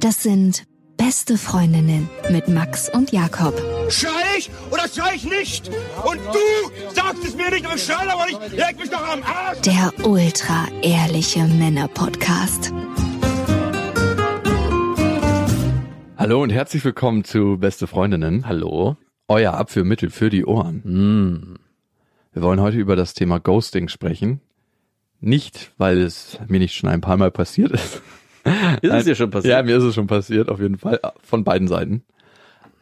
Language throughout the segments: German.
Das sind beste Freundinnen mit Max und Jakob. Schrei ich oder schrei ich nicht? Und du sagst es mir nicht, aber schrei aber nicht. Leg mich doch am Arsch. Der ultra ehrliche Männer-Podcast. Hallo und herzlich willkommen zu Beste Freundinnen. Hallo. Euer Abführmittel für die Ohren. Mm. Wir wollen heute über das Thema Ghosting sprechen. Nicht, weil es mir nicht schon ein paar Mal passiert ist. Ist es dir schon passiert? Ja, mir ist es schon passiert, auf jeden Fall. Von beiden Seiten.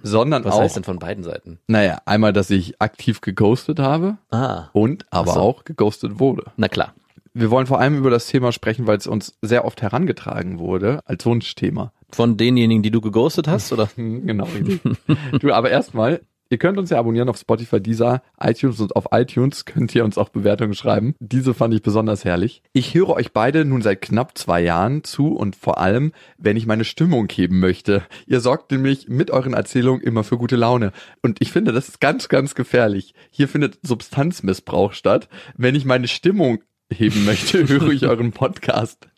Sondern Was auch, heißt denn von beiden Seiten? naja, einmal, dass ich aktiv geghostet habe Ah, und aber so. auch geghostet wurde. na klar. Wir wollen vor allem über das Thema sprechen, weil es uns sehr oft herangetragen wurde als Wunschthema. Von denjenigen, die du geghostet hast, oder? Genau, du, aber erstmal, ihr könnt uns ja abonnieren auf Spotify, dieser, iTunes und auf iTunes könnt ihr uns auch Bewertungen schreiben. Diese fand ich besonders herrlich. Ich höre euch beide nun seit knapp zwei Jahren zu und vor allem, wenn ich meine Stimmung heben möchte. Ihr sorgt nämlich mit euren Erzählungen immer für gute Laune. Und ich finde, das ist ganz, ganz gefährlich. Hier findet Substanzmissbrauch statt. Wenn ich meine Stimmung heben möchte, höre ich euren Podcast.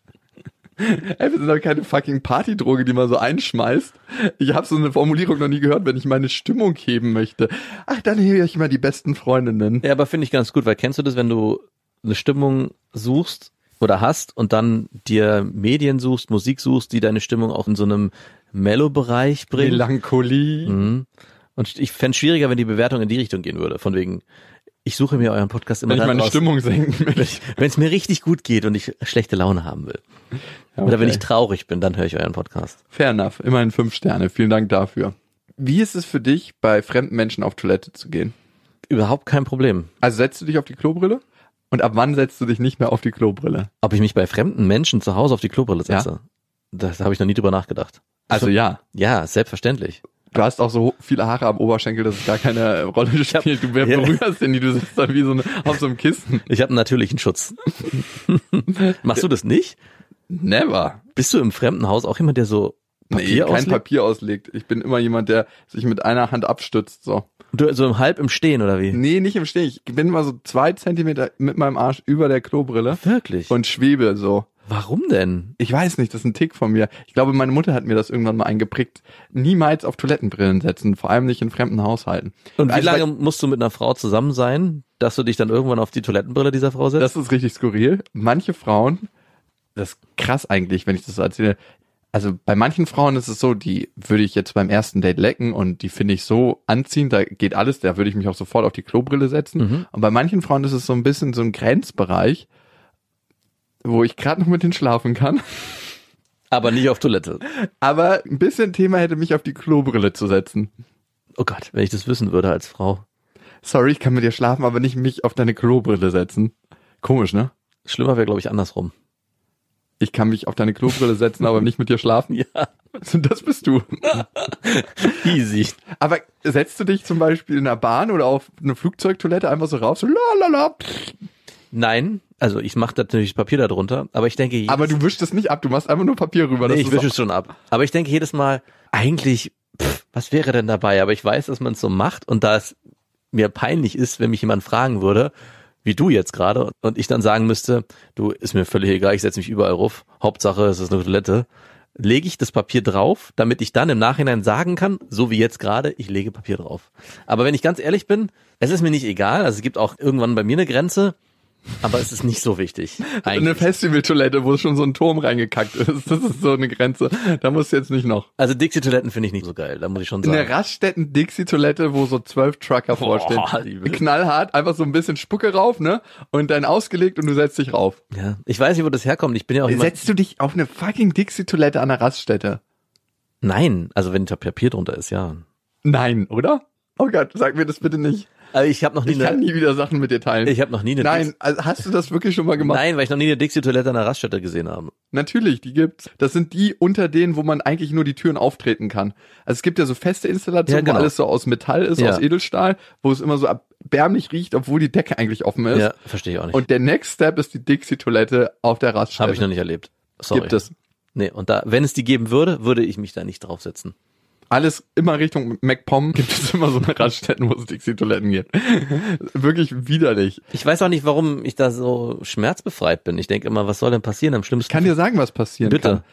Ey, wir sind doch keine fucking Partydroge, die man so einschmeißt. Ich habe so eine Formulierung noch nie gehört, wenn ich meine Stimmung heben möchte. Ach, dann hebe ich mal die besten Freundinnen. Ja, aber finde ich ganz gut, weil kennst du das, wenn du eine Stimmung suchst oder hast und dann dir Medien suchst, Musik suchst, die deine Stimmung auch in so einem Mellow-Bereich bringen? Melancholie. Mhm. Und ich fände schwieriger, wenn die Bewertung in die Richtung gehen würde. Von wegen, ich suche mir euren Podcast immer Wenn ich meine raus, Stimmung senken möchte. wenn es mir richtig gut geht und ich schlechte Laune haben will. Oder wenn ich traurig bin, dann höre ich euren Podcast. Fair enough. Immerhin fünf Sterne. Vielen Dank dafür. Wie ist es für dich, bei fremden Menschen auf Toilette zu gehen? Überhaupt kein Problem. Also setzt du dich auf die Klobrille? Und ab wann setzt du dich nicht mehr auf die Klobrille? Ob ich mich bei fremden Menschen zu Hause auf die Klobrille setze? Das habe ich noch nie drüber nachgedacht. Also ja. Ja, selbstverständlich. Du hast auch so viele Haare am Oberschenkel, dass es gar keine Rolle spielt. Du Ja. berührst den, die du sitzt da wie so eine, auf so einem Kissen. Ich habe einen natürlichen Schutz. Machst du das nicht? Never. Bist du im fremden Haus auch jemand, der so Papier nee, kein auslegt? Papier auslegt. Ich bin immer jemand, der sich mit einer Hand abstützt. So. Du so im halb im Stehen oder wie? Nee, nicht im Stehen. Ich bin immer so zwei Zentimeter mit meinem Arsch über der Klobrille Wirklich? und schwebe so. Warum denn? Ich weiß nicht, das ist ein Tick von mir. Ich glaube, meine Mutter hat mir das irgendwann mal eingeprägt. Niemals auf Toilettenbrillen setzen, vor allem nicht in fremden Haushalten. Und wie Also, lange musst du mit einer Frau zusammen sein, dass du dich dann irgendwann auf die Toilettenbrille dieser Frau setzt? Das ist richtig skurril. Manche Frauen, das ist krass eigentlich, wenn ich das so erzähle. Also bei manchen Frauen ist es so, die würde ich jetzt beim ersten Date lecken und die finde ich so anziehend, da geht alles, da würde ich mich auch sofort auf die Klobrille setzen. Mhm. Und bei manchen Frauen ist es so ein bisschen so ein Grenzbereich, wo ich gerade noch mit denen schlafen kann. Aber nicht auf Toilette. Aber ein bisschen Thema hätte mich auf die Klobrille zu setzen. Oh Gott, wenn ich das wissen würde als Frau. Sorry, ich kann mit dir schlafen, aber nicht mich auf deine Klobrille setzen. Komisch, ne? Schlimmer wäre, glaube ich, andersrum. Ich kann mich auf deine Klobrille setzen, aber nicht mit dir schlafen. Ja. Das bist du. Easy. Aber setzt du dich zum Beispiel in einer Bahn oder auf eine Flugzeugtoilette einfach so rauf, so lalala. Nein, also ich mache natürlich Papier da drunter, aber ich denke, jedes, Aber du wischst es nicht ab, du machst einfach nur Papier rüber. nee, ich wische es schon ab. Aber ich denke jedes Mal, eigentlich, pff, was wäre denn dabei? Aber ich weiß, dass man es so macht und da es mir peinlich ist, wenn mich jemand fragen würde, wie du jetzt gerade, und ich dann sagen müsste, du, ist mir völlig egal, ich setze mich überall ruf, Hauptsache es ist eine Toilette, lege ich das Papier drauf, damit ich dann im Nachhinein sagen kann, so wie jetzt gerade, ich lege Papier drauf. Aber wenn ich ganz ehrlich bin, es ist mir nicht egal, also es gibt auch irgendwann bei mir eine Grenze, aber es ist nicht so wichtig. Eine Eigentlich. Festivaltoilette, wo schon so ein Turm reingekackt ist. Das ist so eine Grenze. Da musst du jetzt nicht noch. Also Dixie-Toiletten finde ich nicht so geil, da muss ich schon sagen. der Raststätten-Dixie-Toilette, wo so zwölf Trucker vorstehen. will- Knallhart, einfach so ein bisschen Spucke rauf, ne? Und dann ausgelegt und du setzt dich rauf. Ja, ich weiß nicht, wo das herkommt. Ich bin ja auch Setzt du dich auf eine fucking Dixie-Toilette an der Raststätte? Nein, also wenn da Papier drunter ist, ja. Nein, oder? Oh Gott, sag mir das bitte nicht. Also ich habe noch nie Ich kann eine, nie wieder Sachen mit dir teilen. ich habe noch nie eine Nein, Dix- also hast du das wirklich schon mal gemacht? Nein, weil ich noch nie eine Dixie-Toilette an der Raststätte gesehen habe. Natürlich, die gibt's. Das sind die unter denen, wo man eigentlich nur die Türen auftreten kann. Also es gibt ja so feste Installationen, Ja, genau. wo alles so aus Metall ist, Ja. aus Edelstahl, wo es immer so erbärmlich riecht, obwohl die Decke eigentlich offen ist. Ja, verstehe ich auch nicht. Und der Next Step ist die Dixie-Toilette auf der Raststätte. habe ich noch nicht erlebt. Sorry. Gibt es. Nee, und da, wenn es die geben würde, würde ich mich da nicht draufsetzen. Alles immer Richtung MacPom gibt es immer so eine Raststätten, wo es Dixie-Toiletten gibt. Wirklich widerlich. Ich weiß auch nicht, warum ich da so schmerzbefreit bin. Ich denke immer, was soll denn passieren? Am schlimmsten. Ich kann dir sagen, was passieren Bitte. kann.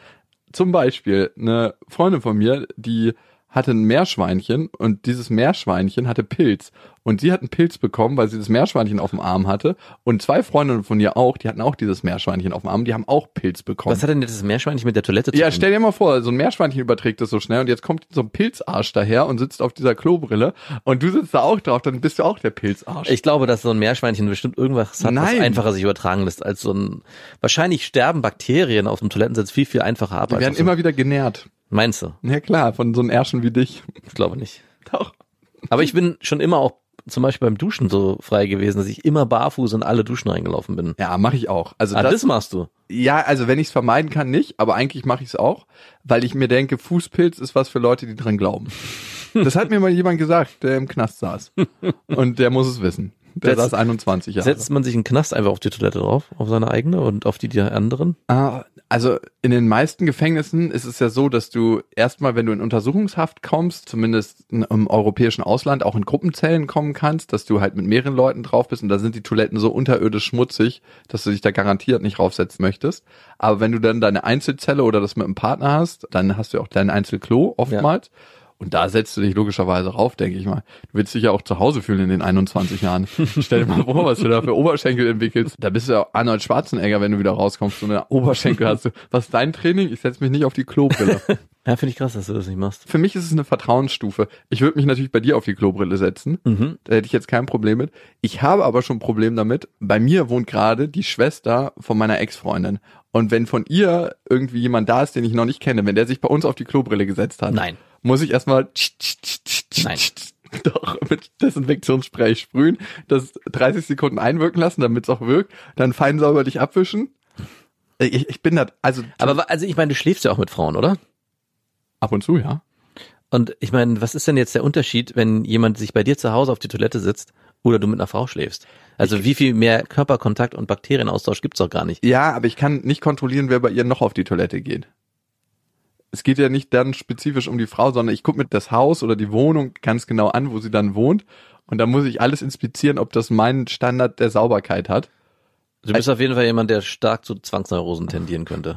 Zum Beispiel eine Freundin von mir, die hatte ein Meerschweinchen und dieses Meerschweinchen hatte Pilz. Und sie hat einen Pilz bekommen, weil sie das Meerschweinchen auf dem Arm hatte. Und zwei Freundinnen von ihr auch, die hatten auch dieses Meerschweinchen auf dem Arm, die haben auch Pilz bekommen. was hat denn das Meerschweinchen mit der Toilette zu Ja, tun? stell dir mal vor, so ein Meerschweinchen überträgt das so schnell und jetzt kommt so ein Pilzarsch daher und sitzt auf dieser Klobrille und du sitzt da auch drauf, dann bist du auch der Pilzarsch. Ich glaube, dass so ein Meerschweinchen bestimmt irgendwas hat, Nein. was einfacher sich übertragen lässt als so ein. Wahrscheinlich sterben Bakterien auf dem Toilettensitz viel, viel einfacher ab. Die werden auf so- immer wieder genährt. Meinst du? Ja klar, von so einem Ärschen wie dich. Ich glaube nicht. Doch. Aber ich bin schon immer auch zum Beispiel beim Duschen so frei gewesen, dass ich immer barfuß in alle Duschen reingelaufen bin. Ja, mache ich auch. Also Ah, das, das machst du. ja, also wenn ich es vermeiden kann, nicht, aber eigentlich mache ich es auch, weil ich mir denke, Fußpilz ist was für Leute, die dran glauben. Das hat mir mal jemand gesagt, der im Knast saß. Und der muss es wissen. Der Setzt- saß 21 Jahre. Setzt man sich einen Knast einfach auf die Toilette drauf, auf seine eigene und auf die der anderen? Ah, Also in den meisten Gefängnissen ist es ja so, dass du erstmal, wenn du in Untersuchungshaft kommst, zumindest im europäischen Ausland, auch in Gruppenzellen kommen kannst, dass du halt mit mehreren Leuten drauf bist und da sind die Toiletten so unterirdisch schmutzig, dass du dich da garantiert nicht raufsetzen möchtest. Aber wenn du dann deine Einzelzelle oder das mit einem Partner hast, dann hast du auch dein Einzelklo oftmals. Und da setzt du dich logischerweise rauf, denke ich mal. Du willst dich ja auch zu Hause fühlen in den 21 Jahren. Stell dir mal vor, was du da für Oberschenkel entwickelst. Da bist du ja Arnold Schwarzenegger, wenn du wieder rauskommst und eine Oberschenkel hast. Du, was ist dein Training? Ich setze mich nicht auf die Klobrille. Ja, finde ich krass, dass du das nicht machst. Für mich ist es eine Vertrauensstufe. Ich würde mich natürlich bei dir auf die Klobrille setzen. Mhm. Da hätte ich jetzt kein Problem mit. Ich habe aber schon ein Problem damit. Bei mir wohnt gerade die Schwester von meiner Ex-Freundin. Und wenn von ihr irgendwie jemand da ist, den ich noch nicht kenne, wenn der sich bei uns auf die Klobrille gesetzt hat, Nein. muss ich erstmal Nein. doch mit Desinfektionsspray sprühen, das 30 Sekunden einwirken lassen, damit es auch wirkt, dann fein säuberlich abwischen. Ich, ich bin da, also Aber also ich meine, du schläfst ja auch mit Frauen, oder? ab und zu, ja. Und ich meine, was ist denn jetzt der Unterschied, wenn jemand sich bei dir zu Hause auf die Toilette sitzt oder du mit einer Frau schläfst? Also wie viel mehr Körperkontakt und Bakterienaustausch gibt's doch gar nicht. Ja, aber ich kann nicht kontrollieren, wer bei ihr noch auf die Toilette geht. Es geht ja nicht dann spezifisch um die Frau, sondern ich gucke mir das Haus oder die Wohnung ganz genau an, wo sie dann wohnt. Und da muss ich alles inspizieren, ob das meinen Standard der Sauberkeit hat. Du bist auf jeden Fall jemand, der stark zu Zwangsneurosen tendieren könnte.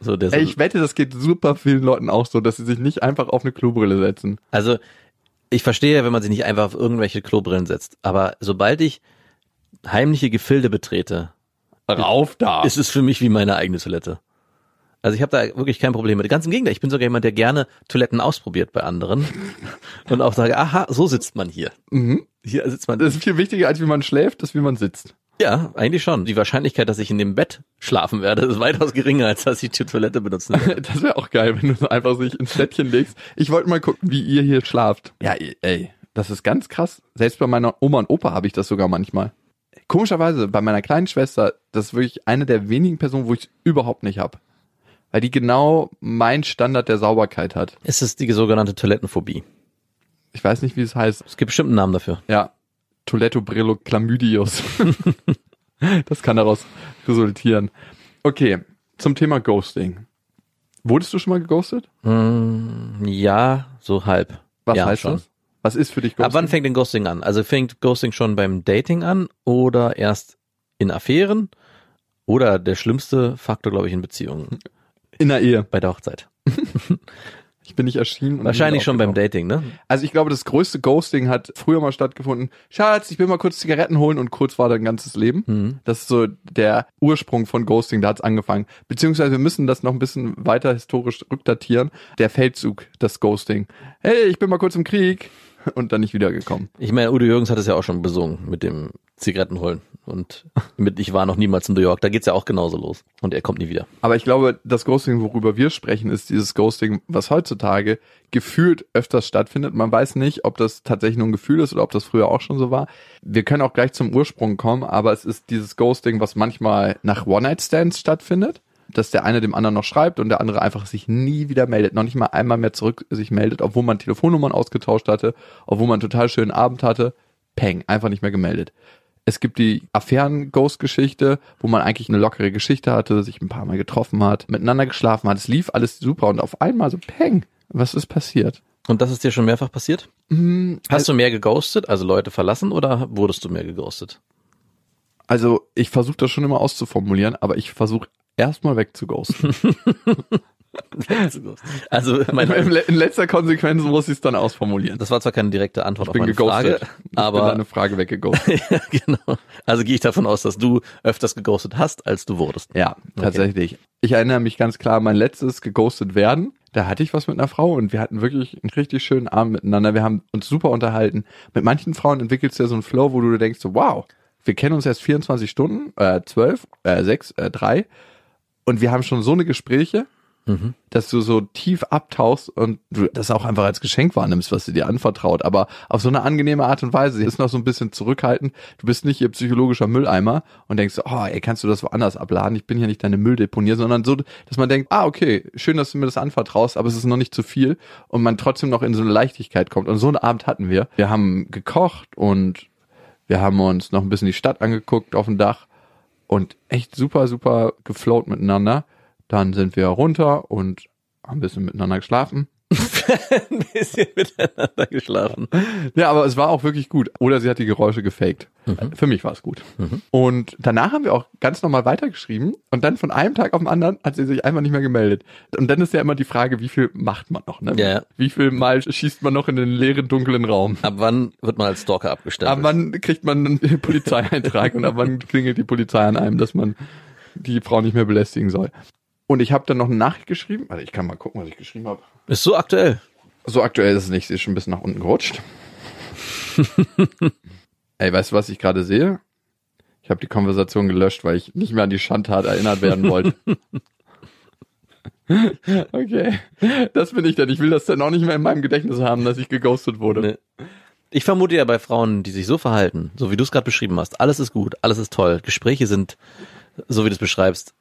So, Ey, ich wette, das geht super vielen Leuten auch so, dass sie sich nicht einfach auf eine Klobrille setzen. also ich verstehe, ja, wenn man sich nicht einfach auf irgendwelche Klobrillen setzt. Aber sobald ich heimliche Gefilde betrete, Rauf da. ist es für mich wie meine eigene Toilette. Also ich habe da wirklich kein Problem mit. Ganz im Gegenteil, ich bin sogar jemand, der gerne Toiletten ausprobiert bei anderen und auch sage, aha, so sitzt man hier. mhm. Hier sitzt man. Das ist viel wichtiger, als wie man schläft, ist wie man sitzt. Ja, eigentlich schon. Die Wahrscheinlichkeit, dass ich in dem Bett schlafen werde, ist weitaus geringer, als dass ich die Toilette benutzen werde. Das wäre auch geil, wenn du so einfach sich ins Bettchen legst. Ich wollte mal gucken, wie ihr hier schlaft. Ja, ey, das ist ganz krass. Selbst bei meiner Oma und Opa habe ich das sogar manchmal. Komischerweise, bei meiner kleinen Schwester, das ist wirklich eine der wenigen Personen, wo ich es überhaupt nicht hab. Weil die genau mein Standard der Sauberkeit hat. Es ist die sogenannte Toilettenphobie. Ich weiß nicht, wie es heißt. Es gibt bestimmt einen Namen dafür. Ja, Toiletto Brillo Chlamydius. das kann daraus resultieren. Okay, zum Thema Ghosting. Wurdest du schon mal geghostet? Hm, ja, so halb. Was ja, heißt schon. das? Was ist für dich Ghosting? Ab wann fängt denn Ghosting an? Also fängt Ghosting schon beim Dating an oder erst in Affären? Oder der schlimmste Faktor, glaube ich, in Beziehungen. In der Ehe. Bei der Hochzeit. Ich bin nicht erschienen. Wahrscheinlich schon beim. Dating, ne? Also ich glaube, das größte Ghosting hat früher mal stattgefunden. Schatz, ich will mal kurz Zigaretten holen und kurz war dein ganzes Leben. Mhm. Das ist so der Ursprung von Ghosting, da hat's angefangen. Beziehungsweise wir müssen das noch ein bisschen weiter historisch rückdatieren. Der Feldzug, das Ghosting. Hey, ich bin mal kurz im Krieg und dann nicht wiedergekommen. Ich meine, Udo Jürgens hat es ja auch schon besungen mit dem Zigaretten holen. Und mit Ich war noch niemals in New York. Da geht's ja auch genauso los. Und er kommt nie wieder. Aber ich glaube, das Ghosting, worüber wir sprechen, ist dieses Ghosting, was heutzutage gefühlt öfters stattfindet. Man weiß nicht, ob das tatsächlich nur ein Gefühl ist oder ob das früher auch schon so war. Wir können auch gleich zum Ursprung kommen, aber es ist dieses Ghosting, was manchmal nach One-Night-Stands stattfindet. Dass der eine dem anderen noch schreibt und der andere einfach sich nie wieder meldet, noch nicht mal einmal mehr zurück sich meldet, obwohl man Telefonnummern ausgetauscht hatte, obwohl man einen total schönen Abend hatte. Peng, einfach nicht mehr gemeldet. Es gibt die Affären-Ghost-Geschichte, wo man eigentlich eine lockere Geschichte hatte, sich ein paar Mal getroffen hat, miteinander geschlafen hat. Es lief alles super und auf einmal so peng, Was ist passiert? Und das ist dir schon mehrfach passiert? Hm, Hast du mehr geghostet, also Leute verlassen oder wurdest du mehr geghostet? Also ich versuche das schon immer auszuformulieren, aber ich versuche erstmal wegzughosten. Also in, meine, in letzter Konsequenz muss ich es dann ausformulieren. das war zwar keine direkte Antwort Ich auf meine geghostet. Frage, ich bin aber deine Frage weggeghostet. ja, genau. Also gehe ich davon aus, dass du öfters geghostet hast, als du wurdest. Ja, tatsächlich. Ich erinnere mich ganz klar, mein letztes geghostet werden. Da hatte ich was mit einer Frau und wir hatten wirklich einen richtig schönen Abend miteinander. Wir haben uns super unterhalten. Mit manchen Frauen entwickelst du ja so einen Flow, wo du denkst, so, wow, wir kennen uns erst 24 Stunden, äh, 12, äh, 6, äh, 3 und wir haben schon so eine Gespräche, dass du so tief abtauchst und du das auch einfach als Geschenk wahrnimmst, was sie dir anvertraut, aber auf so eine angenehme Art und Weise. Sie ist noch so ein bisschen zurückhaltend. Du bist nicht ihr psychologischer Mülleimer und denkst, so, oh, ey, kannst du das woanders abladen? Ich bin hier nicht deine Mülldeponier, sondern so, dass man denkt, ah, okay, schön, dass du mir das anvertraust, aber es ist noch nicht zu viel und man trotzdem noch in so eine Leichtigkeit kommt. Und so einen Abend hatten wir. Wir haben gekocht und wir haben uns noch ein bisschen die Stadt angeguckt auf dem Dach und echt super, super geflowt miteinander. Dann sind wir runter und haben ein bisschen miteinander geschlafen. Ein bisschen miteinander geschlafen. Ja, aber es war auch wirklich gut. Oder sie hat die Geräusche gefaked. Für mich war es gut. Und danach haben wir auch ganz normal weitergeschrieben und dann von einem Tag auf den anderen hat sie sich einfach nicht mehr gemeldet. Und dann ist ja immer die Frage, wie viel macht man noch? Ne? Ja, ja. Wie viel Mal schießt man noch in den leeren, dunklen Raum? Ab wann wird man als Stalker abgestempelt? Ab wann kriegt man einen Polizeieintrag und ab wann klingelt die Polizei an einem, dass man die Frau nicht mehr belästigen soll? Und ich habe dann noch eine Nachricht geschrieben. Warte, ich kann mal gucken, was ich geschrieben habe. Ist so aktuell. So aktuell ist es nicht, sie ist schon ein bisschen nach unten gerutscht. Ey, weißt du, was ich gerade sehe? Ich habe die Konversation gelöscht, weil ich nicht mehr an die Schandtat erinnert werden wollte. okay, das bin ich denn. Ich will das dann auch nicht mehr in meinem Gedächtnis haben, dass ich geghostet wurde. Nee. Ich vermute ja bei Frauen, die sich so verhalten, so wie du es gerade beschrieben hast, alles ist gut, alles ist toll, Gespräche sind, so wie du es beschreibst,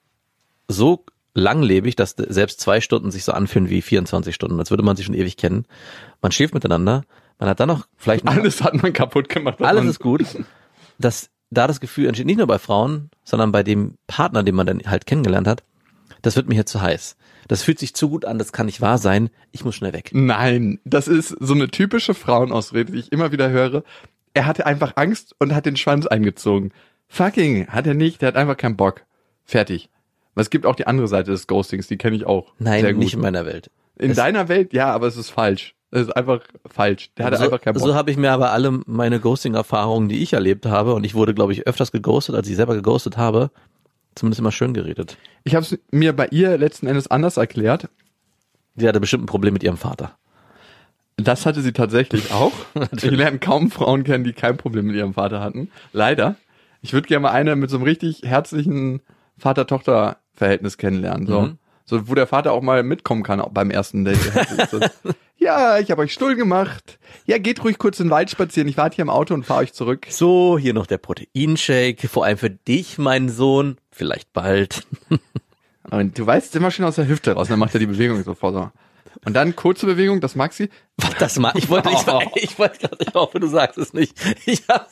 so langlebig, dass selbst zwei Stunden sich so anfühlen wie 24 Stunden, als würde man sich schon ewig kennen. Man schläft miteinander, man hat dann noch vielleicht noch, Alles hat man kaputt gemacht. alles ist gut, dass da das Gefühl entsteht, nicht nur bei Frauen, sondern bei dem Partner, den man dann halt kennengelernt hat, das wird mir hier zu heiß. Das fühlt sich zu gut an, das kann nicht wahr sein, ich muss schnell weg. Nein, das ist so eine typische Frauenausrede, die ich immer wieder höre. Er hatte einfach Angst und hat den Schwanz eingezogen. Fucking, hat er nicht, der hat einfach keinen Bock. Fertig. Es gibt auch die andere Seite des Ghostings, die kenne ich auch. Nein, Sehr gut. nicht in meiner Welt. In Es- deiner Welt, ja, aber es ist falsch. Es ist einfach falsch. Der hatte so, einfach keinen Bock. So habe ich mir aber alle meine Ghosting-Erfahrungen, die ich erlebt habe, und ich wurde, glaube ich, öfters geghostet, als ich selber geghostet habe, zumindest immer schön geredet. ich habe es mir bei ihr letzten Endes anders erklärt. Sie hatte bestimmt ein Problem mit ihrem Vater. Das hatte sie tatsächlich auch. ich lerne kaum Frauen kennen, die kein Problem mit ihrem Vater hatten. Leider. Ich würde gerne mal eine mit so einem richtig herzlichen Vater-Tochter-Verhältnis kennenlernen. So. Mhm. so, wo der Vater auch mal mitkommen kann auch beim ersten Date. Ja, ich habe euch Stuhl gemacht. Ja, geht ruhig kurz in den Wald spazieren. Ich warte hier im Auto und fahre euch zurück. So, hier noch der Proteinshake, vor allem für dich, mein Sohn, vielleicht bald. Und du weißt immer schön aus der Hüfte raus. Dann macht er die Bewegung sofort so. Und dann kurze Bewegung, das mag sie. Das mal, ich wollte nicht sagen, ich wollte gerade, ich hoffe, du sagst es nicht. Ich, hab,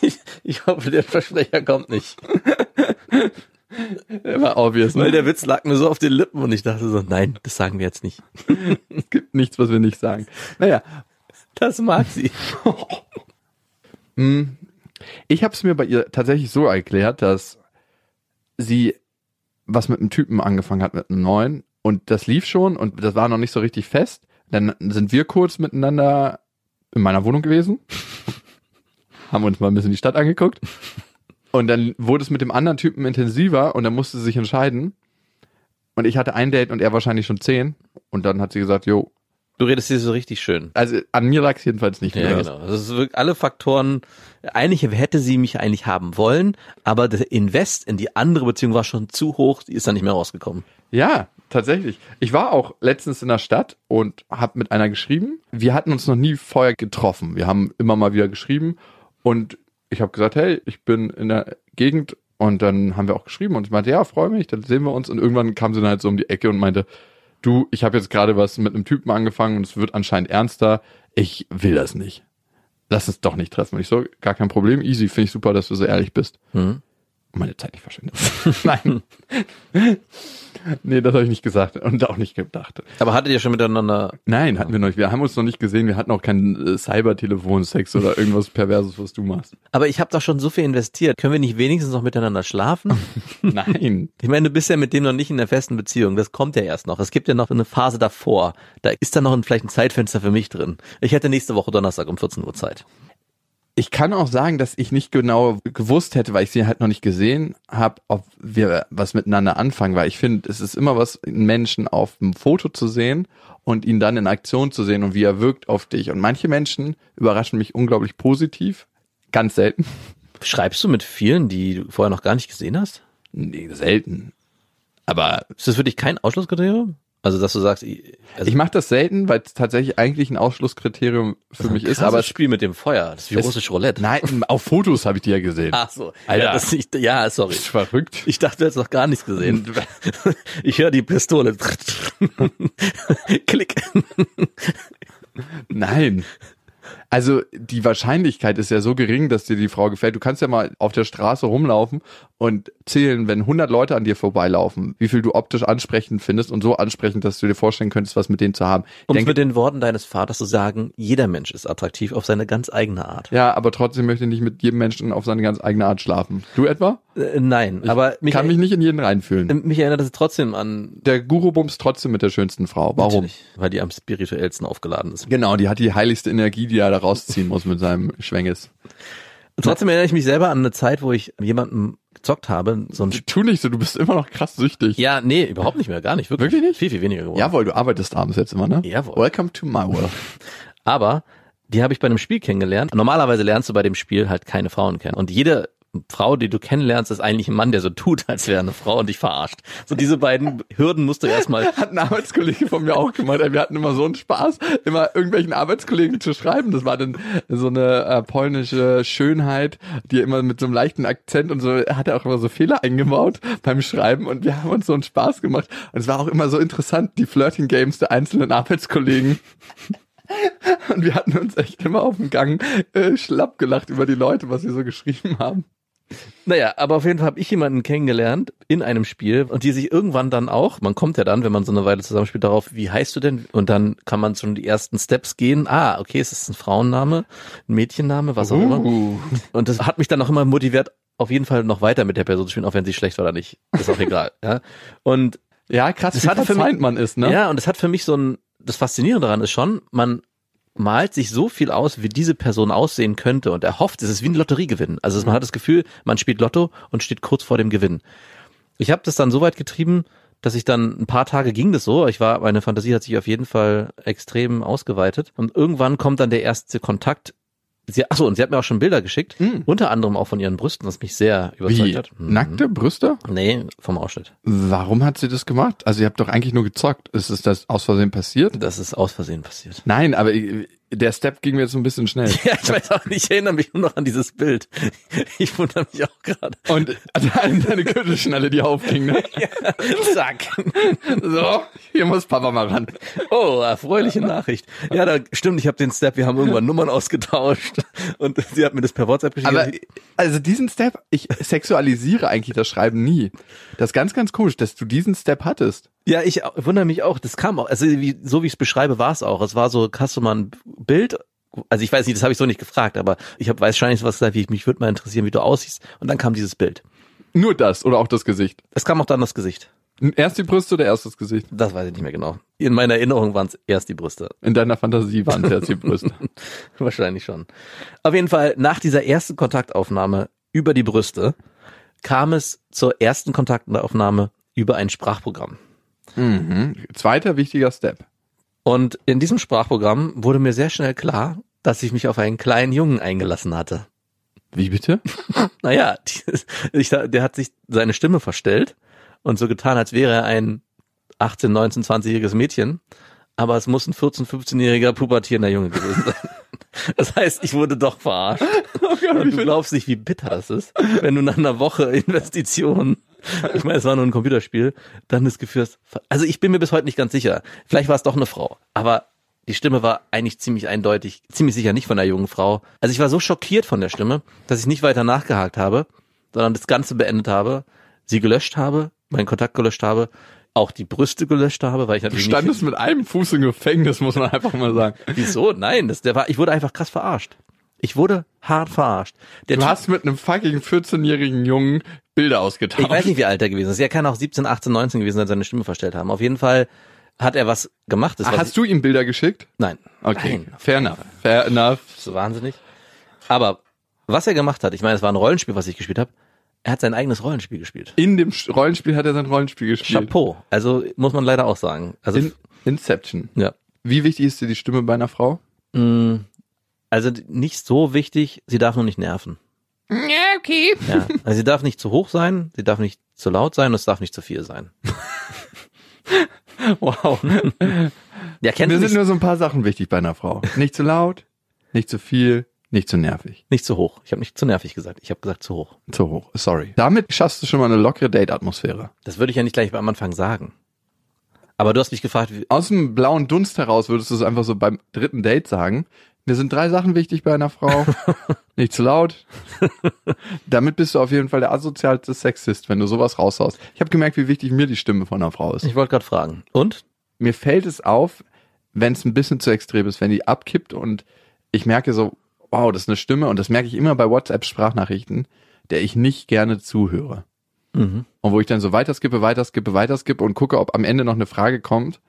ich, ich hoffe, der Versprecher kommt nicht. War obvious, Weil ne? der Witz lag mir so auf den Lippen und ich dachte so, nein, das sagen wir jetzt nicht. Es gibt nichts, was wir nicht sagen. Naja, Das mag sie. Ich habe es mir bei ihr tatsächlich so erklärt, dass sie was mit einem Typen angefangen hat, mit einem neuen. Und das lief schon und das war noch nicht so richtig fest. Dann sind wir kurz miteinander in meiner Wohnung gewesen, haben uns mal ein bisschen die Stadt angeguckt. Und dann wurde es mit dem anderen Typen intensiver und dann musste sie sich entscheiden. Und ich hatte ein Date und er wahrscheinlich schon zehn. Und dann hat sie gesagt, jo, Du redest hier so richtig schön. also an mir lag es jedenfalls nicht. Ja, genau. Das ist wirklich alle Faktoren. Eigentlich hätte sie mich eigentlich haben wollen, aber der Invest in die andere Beziehung war schon zu hoch, die ist dann nicht mehr rausgekommen. Ja, tatsächlich. Ich war auch letztens in der Stadt und habe mit einer geschrieben. Wir hatten uns noch nie vorher getroffen. Wir haben immer mal wieder geschrieben und ich habe gesagt, hey, ich bin in der Gegend und dann haben wir auch geschrieben und ich meinte, ja, freue mich, dann sehen wir uns und irgendwann kam sie dann halt so um die Ecke und meinte, du, ich habe jetzt gerade was mit einem Typen angefangen und es wird anscheinend ernster. Ich will das nicht. Lass uns doch nicht treffen. Und ich so, gar kein Problem, easy, finde ich super, dass du so ehrlich bist. Mhm. Meine Zeit nicht verschwendet. Nein. nee, das habe ich nicht gesagt und auch nicht gedacht. Aber hattet ihr schon miteinander? Nein, hatten wir noch nicht. Wir haben uns noch nicht gesehen. Wir hatten auch keinen äh, Cybertelefonsex oder irgendwas Perverses, was du machst. Aber ich habe doch schon so viel investiert. Können wir nicht wenigstens noch miteinander schlafen? Nein. Ich meine, du bist ja mit dem noch nicht in der festen Beziehung. Das kommt ja erst noch. Es gibt ja noch eine Phase davor. Da ist dann noch ein, vielleicht ein Zeitfenster für mich drin. Ich hätte nächste Woche Donnerstag um 14 Uhr Zeit. Ich kann auch sagen, dass ich nicht genau gewusst hätte, weil ich sie halt noch nicht gesehen habe, ob wir was miteinander anfangen, weil ich finde, es ist immer was, einen Menschen auf dem Foto zu sehen und ihn dann in Aktion zu sehen und wie er wirkt auf dich. Und manche Menschen überraschen mich unglaublich positiv, ganz selten. Schreibst du mit vielen, die du vorher noch gar nicht gesehen hast? Nee, selten. Aber Ist das für dich kein Ausschlusskriterium? Also, dass du sagst, ich- also, ich mache das selten, weil es tatsächlich eigentlich ein Ausschlusskriterium für mich ist. Aber es, Spiel mit dem Feuer. Das ist wie russisch Roulette. nein, auf Fotos habe ich die ja gesehen. Ach so. Alter. Ja, das, ich, ja, sorry. Bist du verrückt? Ich dachte, du hättest noch gar nichts gesehen. Ich höre die Pistole. Klick. Nein. Also die Wahrscheinlichkeit ist ja so gering, dass dir die Frau gefällt. Du kannst ja mal auf der Straße rumlaufen und zählen, wenn 100 Leute an dir vorbeilaufen, wie viel du optisch ansprechend findest und so ansprechend, dass du dir vorstellen könntest, was mit denen zu haben. Ich Um denke, mit den Worten deines Vaters zu sagen, jeder Mensch ist attraktiv auf seine ganz eigene Art. ja, aber trotzdem möchte ich nicht mit jedem Menschen auf seine ganz eigene Art schlafen. Du etwa? Äh, nein, Ich aber mich, kann mich nicht in jeden reinfühlen. äh, mich erinnert es trotzdem an. Der Guru bumst trotzdem mit der schönsten Frau. Warum? Natürlich, weil die am spirituellsten aufgeladen ist. Genau, die hat die heiligste Energie, die er da rausziehen muss mit seinem Schwenges. Trotzdem erinnere ich mich selber an eine Zeit, wo ich jemanden gezockt habe. So ein Tu nicht so, du bist immer noch krass süchtig. ja, nee, überhaupt nicht mehr, gar nicht. Wirklich, Wirklich nicht? Viel, viel weniger geworden. Jawohl, du arbeitest abends jetzt immer, ne? Jawohl. Welcome to my world. Aber die habe ich bei einem Spiel kennengelernt. Normalerweise lernst du bei dem Spiel halt keine Frauen kennen. Und jede Frau, die du kennenlernst, ist eigentlich ein Mann, der so tut, als wäre eine Frau und dich verarscht. So diese beiden Hürden musst du erstmal. Hat ein Arbeitskollege von mir auch gemacht. Wir hatten immer so einen Spaß, immer irgendwelchen Arbeitskollegen zu schreiben. Das war dann so eine äh, polnische Schönheit, die immer mit so einem leichten Akzent und so, hat er auch immer so Fehler eingebaut beim Schreiben und wir haben uns so einen Spaß gemacht. Und es war auch immer so interessant, die Flirting Games der einzelnen Arbeitskollegen. Und wir hatten uns echt immer auf dem Gang äh, schlapp gelacht über die Leute, was sie so geschrieben haben. Naja, aber auf jeden Fall habe ich jemanden kennengelernt in einem Spiel und die sich irgendwann dann auch, man kommt ja dann, wenn man so eine Weile zusammenspielt, darauf, wie heißt du denn? Und dann kann man schon die ersten Steps gehen. Ah, okay, es ist ein Frauenname, ein Mädchenname, was auch immer. Uh. Und das hat mich dann auch immer motiviert, auf jeden Fall noch weiter mit der Person zu spielen, auch wenn sie schlecht war oder nicht. Ist auch egal. Ja. Und Ja, krass, Das wie hat für mich- man ist, ne? ja, und es hat für mich so ein, das Faszinierende daran ist schon, man malt sich so viel aus, wie diese Person aussehen könnte und er hofft, es ist wie ein Lotteriegewinn. Also man hat das Gefühl, man spielt Lotto und steht kurz vor dem Gewinn. Ich habe das dann so weit getrieben, dass ich dann ein paar Tage ging das so. Ich war, meine Fantasie hat sich auf jeden Fall extrem ausgeweitet. Und irgendwann kommt dann der erste Kontakt. Sie, achso, und sie hat mir auch schon Bilder geschickt, Hm. unter anderem auch von ihren Brüsten, was mich sehr überzeugt Wie? hat. Mhm. Nackte Brüste? Nee, vom Ausschnitt. Warum hat sie das gemacht? Also ihr habt doch eigentlich nur gezockt. Ist es das aus Versehen passiert? Das ist aus Versehen passiert. Nein, aber ich- der Step ging mir jetzt ein bisschen schnell. Ja, ich weiß auch nicht, ich erinnere mich nur noch an dieses Bild. Ich wundere mich auch gerade. Und also deine Gürtelschnalle, die aufging, ne? Zack. So, hier muss Papa mal ran. Oh, erfreuliche Nachricht. Ja, da stimmt, ich habe den Step, wir haben irgendwann Nummern ausgetauscht und sie hat mir das per WhatsApp geschickt. Aber also diesen Step, ich sexualisiere eigentlich das Schreiben nie. Das ist ganz, ganz komisch, dass du diesen Step hattest. Ja, ich wundere mich auch, das kam auch, also wie, so wie ich es beschreibe, war es auch. Es war so, hast du mal ein Bild, also ich weiß nicht, das habe ich so nicht gefragt, aber ich habe wahrscheinlich was gesagt, wie ich mich würde mal interessieren, wie du aussiehst und dann kam dieses Bild. Nur das oder auch das Gesicht. Es kam auch dann das Gesicht. Erst die Brüste oder erst das Gesicht? Das weiß ich nicht mehr genau. In meiner Erinnerung waren es erst die Brüste. In deiner Fantasie waren es erst die Brüste. Wahrscheinlich schon. Auf jeden Fall, nach dieser ersten Kontaktaufnahme über die Brüste kam es zur ersten Kontaktaufnahme über ein Sprachprogramm. Mhm. Zweiter wichtiger Step. Und in diesem Sprachprogramm wurde mir sehr schnell klar, dass ich mich auf einen kleinen Jungen eingelassen hatte. Wie bitte? Naja, die, ich, der hat sich seine Stimme verstellt und so getan, als wäre er ein 18, 19, 20-jähriges Mädchen. Aber es muss ein 14, 15-jähriger pubertierender Junge gewesen sein. Das heißt, ich wurde doch verarscht. Und du glaubst nicht, wie bitter das ist, wenn du nach einer Woche Investition, ich meine, es war nur ein Computerspiel, dann das Gefühl also ich bin mir bis heute nicht ganz sicher. Vielleicht war es doch eine Frau, aber die Stimme war eigentlich ziemlich eindeutig, ziemlich sicher nicht von einer jungen Frau. Also ich war so schockiert von der Stimme, dass ich nicht weiter nachgehakt habe. sondern das Ganze beendet habe, sie gelöscht habe, meinen Kontakt gelöscht habe, auch die Brüste gelöscht habe, weil ich Du natürlich standest mit einem Fuß im Gefängnis, muss man einfach mal sagen. wieso? Nein, das, der war, ich wurde einfach krass verarscht. Ich wurde hart verarscht. Der Du Typ- hast mit einem fucking 14-jährigen Jungen Bilder ausgetauscht. Ich weiß nicht, wie alt er gewesen ist. Er kann auch 17, 18, 19 gewesen sein, seine Stimme verstellt haben. Auf jeden Fall hat er was gemacht. Das was Hast du ihm Bilder geschickt? nein. Okay, Nein. fair enough. Fair enough. So wahnsinnig. Aber was er gemacht hat, ich meine, es war ein Rollenspiel, was ich gespielt habe. Er hat sein eigenes Rollenspiel gespielt. In dem Rollenspiel hat er sein Rollenspiel gespielt. Chapeau. Also muss man leider auch sagen. Also In Inception. ja. Wie wichtig ist dir die Stimme bei einer Frau? Mm, Also nicht so wichtig, sie darf nur nicht nerven. Ja, okay. Ja. Also sie darf nicht zu hoch sein, sie darf nicht zu laut sein und es darf nicht zu viel sein. Wow. Ja, kennt Mir sind nur so ein paar Sachen wichtig bei einer Frau. Nicht zu laut, nicht zu viel, nicht zu nervig. nicht zu hoch. Ich habe nicht zu nervig gesagt, ich habe gesagt zu hoch. Zu hoch. Sorry. Damit schaffst du schon mal eine lockere Date-Atmosphäre. Das würde ich ja nicht gleich am Anfang sagen. Aber du hast mich gefragt, wie, Aus dem blauen Dunst heraus würdest du es einfach so beim dritten Date sagen. Mir sind drei Sachen wichtig bei einer Frau. Nicht zu laut. Damit bist du auf jeden Fall der asozialste Sexist, wenn du sowas raushaust. Ich habe gemerkt, wie wichtig mir die Stimme von einer Frau ist. ich wollte gerade fragen. Und? Mir fällt es auf, wenn es ein bisschen zu extrem ist, wenn die abkippt und ich merke so, wow, das ist eine Stimme und das merke ich immer bei WhatsApp-Sprachnachrichten, der ich nicht gerne zuhöre. Mhm. Und wo ich dann so weiterskippe, weiterskippe, weiterskippe und gucke, ob am Ende noch eine Frage kommt.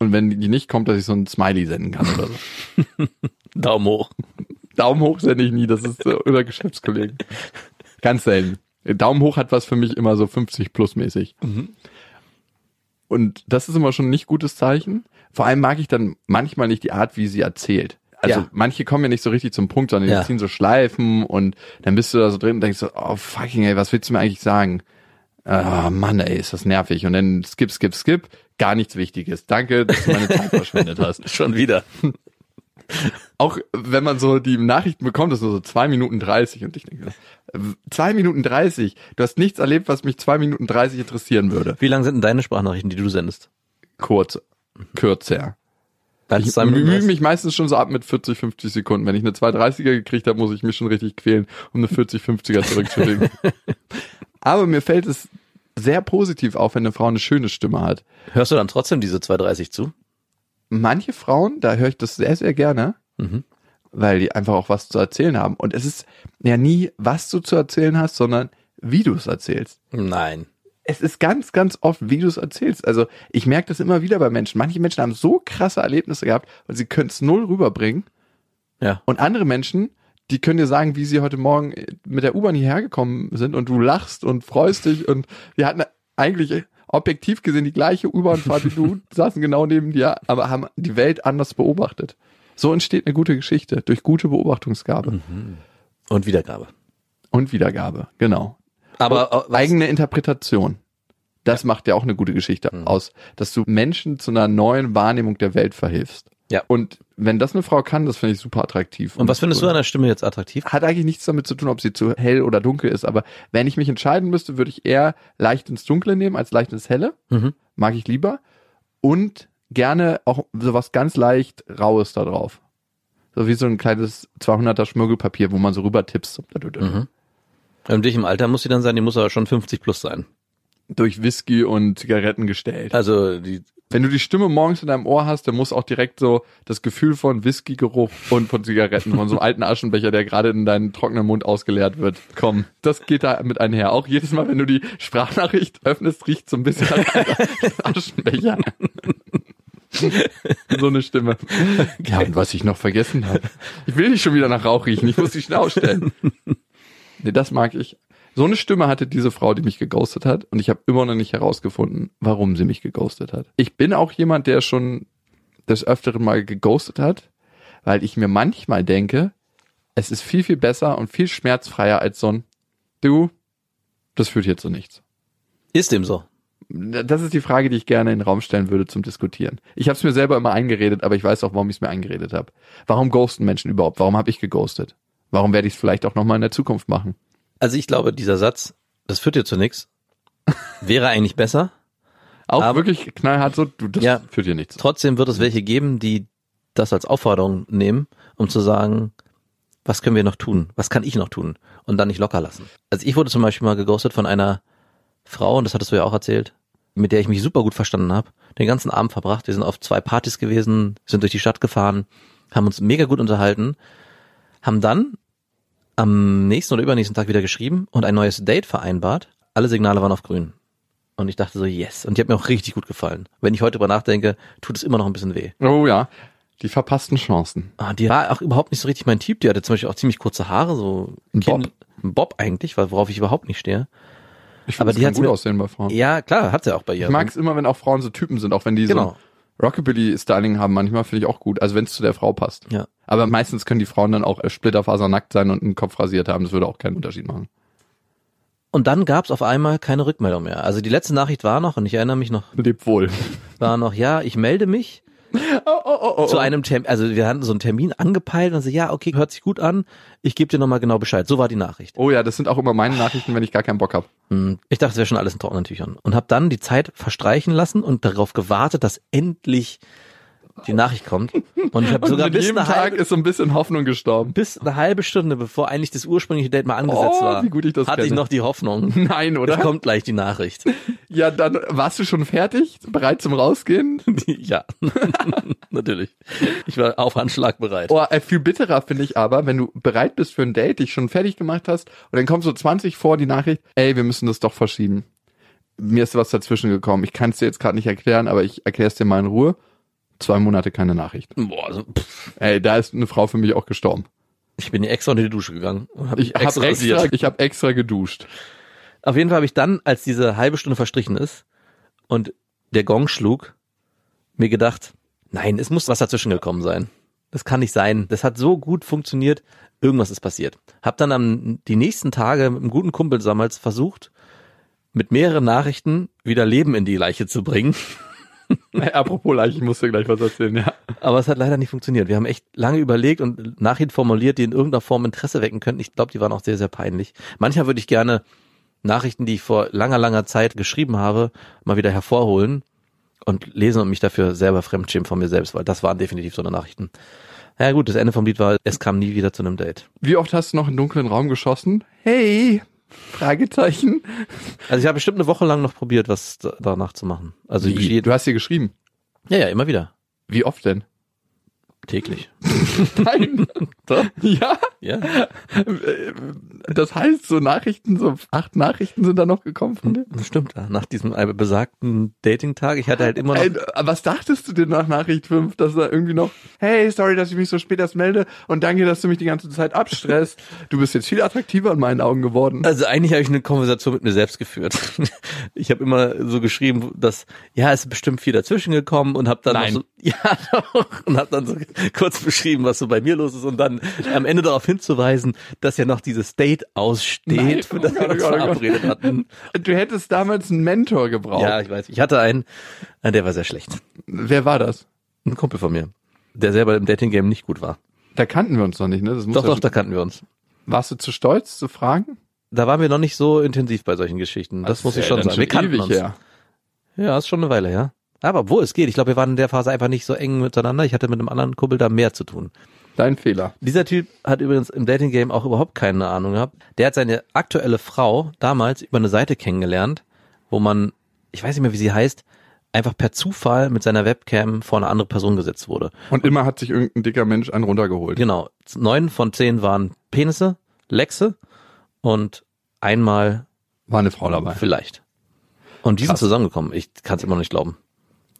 Und wenn die nicht kommt, dass ich so ein Smiley senden kann oder so. Daumen hoch. Daumen hoch sende ich nie, das ist unter Geschäftskollegen. Ganz selten. Daumen hoch hat was für mich immer so 50 plus mäßig. Und das ist immer schon ein nicht gutes Zeichen. Vor allem mag ich dann manchmal nicht die Art, wie sie erzählt. Also Ja. manche kommen ja nicht so richtig zum Punkt, sondern Ja. die ziehen so Schleifen und dann bist du da so drin und denkst so, oh fucking ey, was willst du mir eigentlich sagen? Ah, Mann, ey, ist das nervig. Und dann skip, skip, skip, gar nichts Wichtiges. Danke, dass du meine Zeit verschwendet hast. Schon wieder. Auch wenn man so die Nachrichten bekommt, ist nur so zwei Minuten dreißig und ich denke, zwei Minuten dreißig. Du hast nichts erlebt, was mich zwei Minuten dreißig interessieren würde. Wie lang sind denn deine Sprachnachrichten, die du sendest? Kurz, kürzer. Ich mühe mich meistens schon so ab mit 40, 50 Sekunden. Wenn ich eine 230er gekriegt habe, muss ich mich schon richtig quälen, um eine 40, 50er zurückzulegen. Aber mir fällt es sehr positiv auf, wenn eine Frau eine schöne Stimme hat. Hörst du dann trotzdem diese 230 zu? Manche Frauen, da höre ich das sehr, sehr gerne, Mhm. weil die einfach auch was zu erzählen haben. Und es ist ja nie, was du zu erzählen hast, sondern wie du es erzählst. Nein. Es ist ganz, ganz oft, wie du es erzählst. Also ich merke das immer wieder bei Menschen. Manche Menschen haben so krasse Erlebnisse gehabt und sie können es null rüberbringen. Ja. Und andere Menschen, die können dir sagen, wie sie heute Morgen mit der U-Bahn hierher gekommen sind und du lachst und freust dich und wir hatten eigentlich objektiv gesehen die gleiche U-Bahn-Fahrt wie du, saßen genau neben dir, aber haben die Welt anders beobachtet. So entsteht eine gute Geschichte durch gute Beobachtungsgabe Und Wiedergabe. und Wiedergabe. Genau. Aber äh, eigene Interpretation. Das macht ja auch eine gute Geschichte Mhm. aus, dass du Menschen zu einer neuen Wahrnehmung der Welt verhilfst. Ja. Und wenn das eine Frau kann, das finde ich super attraktiv. und was findest du an der Stimme jetzt attraktiv? Hat eigentlich nichts damit zu tun, ob sie zu hell oder dunkel ist, aber wenn ich mich entscheiden müsste, würde ich eher leicht ins Dunkle nehmen als leicht ins Helle. Mhm. Mag ich lieber. Und gerne auch sowas ganz leicht Raues da drauf. So wie so ein kleines 200er Schmirgelpapier, wo man so rüber tippst. Mhm. Und dich im Alter muss sie dann sein, die muss aber schon 50 plus sein. Durch Whisky und Zigaretten gestellt. Also die Wenn du die Stimme morgens in deinem Ohr hast, dann muss auch direkt so das Gefühl von Whisky-Geruch und von Zigaretten, von so einem alten Aschenbecher, der gerade in deinen trockenen Mund ausgeleert wird, kommen. Das geht da mit einher. Auch jedes Mal, wenn du die Sprachnachricht öffnest, riecht so ein bisschen Aschenbecher. so eine Stimme. Ja, und was ich noch vergessen habe. Ich will nicht schon wieder nach Rauch riechen, ich muss die schnell ausstellen. Nee, das mag ich. So eine Stimme hatte diese Frau, die mich geghostet hat, und ich habe immer noch nicht herausgefunden, warum sie mich geghostet hat. Ich bin auch jemand, der schon des Öfteren mal geghostet hat, weil ich mir manchmal denke, es ist viel, viel besser und viel schmerzfreier als so ein Du, das führt hier zu nichts. ist dem so. Das ist die Frage, die ich gerne in den Raum stellen würde zum Diskutieren. Ich habe es mir selber immer eingeredet, aber ich weiß auch, warum ich es mir eingeredet habe. Warum ghosten Menschen überhaupt? Warum habe ich geghostet? Warum werde ich es vielleicht auch nochmal in der Zukunft machen? Also ich glaube, dieser Satz, das führt dir zu nichts, wäre eigentlich besser. Auch Aber- wirklich knallhart so, du, das Ja. führt hier nichts. Trotzdem wird es welche geben, die das als Aufforderung nehmen, um zu sagen, was können wir noch tun? Was kann ich noch tun? Und dann nicht locker lassen. Also ich wurde zum Beispiel mal geghostet von einer Frau, und das hattest du ja auch erzählt, mit der ich mich super gut verstanden habe, den ganzen Abend verbracht. Wir sind auf zwei Partys gewesen, sind durch die Stadt gefahren, haben uns mega gut unterhalten, haben dann am nächsten oder übernächsten Tag wieder geschrieben und ein neues Date vereinbart. Alle Signale waren auf grün. Und ich dachte so, yes. Und die hat mir auch richtig gut gefallen. Wenn ich heute drüber nachdenke, tut es immer noch ein bisschen weh. Oh ja, die verpassten Chancen. Ah, die war auch überhaupt nicht so richtig mein Typ. Die hatte zum Beispiel auch ziemlich kurze Haare, so Ein Bob. Ein Bob eigentlich, worauf ich überhaupt nicht stehe. Ich Aber finde, die hat's gut mir- aussehen bei Frauen. Ja, klar, hat sie auch bei ihr. Ich mag es immer, wenn auch Frauen so Typen sind, auch wenn die Genau. so Rockabilly-Styling haben. Manchmal finde ich auch gut, also wenn es zu der Frau passt. Ja. Aber meistens können die Frauen dann auch äh, splitterfasernackt sein und einen Kopf rasiert haben. Das würde auch keinen Unterschied machen. Und dann gab's auf einmal keine Rückmeldung mehr. Also die letzte Nachricht war noch, und ich erinnere mich noch, Lebt wohl. war noch, ja, ich melde mich Oh, oh, oh, oh. zu einem Termin, also wir hatten so einen Termin angepeilt und so, ja, okay, hört sich gut an, ich gebe dir nochmal genau Bescheid. So war die Nachricht. Oh ja, das sind auch immer meine Nachrichten, wenn ich gar keinen Bock habe. Hm, Ich dachte, es wäre schon alles in trockenen Tüchern. Und habe dann die Zeit verstreichen lassen und darauf gewartet, dass endlich die Nachricht kommt. Und ich habe sogar bis jedem eine, Tag halbe, ist so ein bisschen Hoffnung gestorben. bis eine halbe Stunde, bevor eigentlich das ursprüngliche Date mal angesetzt Oh, war, wie gut ich das hatte ich kenne. noch die Hoffnung. Nein, Es oder? kommt gleich die Nachricht. Ja, dann warst du schon fertig, bereit zum Rausgehen. ja, natürlich. Ich war auf Handschlag bereit. Oh, äh, viel bitterer finde ich aber, wenn du bereit bist für ein Date, dich schon fertig gemacht hast und dann kommt so 20 vor die Nachricht, ey, wir müssen das doch verschieben. Mir ist was dazwischen gekommen. Ich kann es dir jetzt gerade nicht erklären, aber ich erkläre es dir mal in Ruhe. Zwei Monate keine Nachricht. Boah, also, pff, Ey, da ist eine Frau für mich auch gestorben. ich bin hier extra unter die Dusche gegangen und hab Ich extra extra, ich hab extra geduscht. Auf jeden Fall habe ich dann, als diese halbe Stunde verstrichen ist und der Gong schlug, mir gedacht, nein, es muss was dazwischen gekommen sein. Das kann nicht sein. Das hat so gut funktioniert. Irgendwas ist passiert. Hab dann am, die nächsten Tage mit einem guten Kumpel damals versucht, mit mehreren Nachrichten wieder Leben in die Leiche zu bringen. Apropos Leiche, ich muss dir gleich was erzählen, ja. Aber es hat leider nicht funktioniert. Wir haben echt lange überlegt und Nachrichten formuliert, die in irgendeiner Form Interesse wecken könnten. Ich glaube, die waren auch sehr, sehr peinlich. Manchmal würde ich gerne Nachrichten, die ich vor langer, langer Zeit geschrieben habe, mal wieder hervorholen und lesen und mich dafür selber fremdschämen von mir selbst, weil das waren definitiv so eine Nachrichten. Ja gut, das Ende vom Lied war, es kam nie wieder zu einem Date. Wie oft hast du noch in dunklen Raum geschossen? Hey, Fragezeichen. Also ich habe bestimmt eine Woche lang noch probiert, was da- danach zu machen. Also Wie? Du hast dir geschrieben. ja, ja, immer wieder. Wie oft denn? Täglich. Nein. Ja. Ja. Das heißt, so Nachrichten, so acht Nachrichten sind da noch gekommen von dir? Stimmt. Nach diesem äh, besagten Dating-Tag, ich hatte halt immer noch. Ey, was dachtest du denn nach Nachricht 5, dass da irgendwie noch, hey, sorry, dass ich mich so spät erst melde und danke, dass du mich die ganze Zeit abstresst. Du bist jetzt viel attraktiver in meinen Augen geworden. Also eigentlich habe ich eine Konversation mit mir selbst geführt. Ich habe immer so geschrieben, dass ja, es ist bestimmt viel dazwischen gekommen und habe dann Nein. noch so ja doch und habe dann so kurz beschrieben, was so bei mir los ist und dann am Ende darauf hinzuweisen, dass ja noch dieses Date aussteht, Nein. für das Oh wir Gott, uns oh Gott, oh verabredet hatten. Du hättest damals einen Mentor gebraucht. Ja, ich weiß. Ich hatte einen, äh, der war sehr schlecht. Wer war das? Ein Kumpel von mir, der selber im Dating Game nicht gut war. Da kannten wir uns noch nicht, ne? Das muss Doch, ja doch, da kannten wir uns. Warst du zu stolz zu fragen? Da waren wir noch nicht so intensiv bei solchen Geschichten. Das, muss ich schon sagen. Wir kannten uns. her. Ja, ist schon eine Weile, ja. Aber obwohl es geht. Ich glaube, wir waren in der Phase einfach nicht so eng miteinander. Ich hatte mit einem anderen Kumpel da mehr zu tun. Dein Fehler. Dieser Typ hat übrigens im Dating Game auch überhaupt keine Ahnung gehabt. Der hat seine aktuelle Frau damals über eine Seite kennengelernt, wo man, ich weiß nicht mehr, wie sie heißt, einfach per Zufall mit seiner Webcam vor eine andere Person gesetzt wurde. Und immer hat sich irgendein dicker Mensch einen runtergeholt. Genau. Neun von zehn waren Penisse, Lexe und einmal War eine Frau dabei. vielleicht. Und die sind Krass. zusammengekommen. Ich kann es immer noch nicht glauben.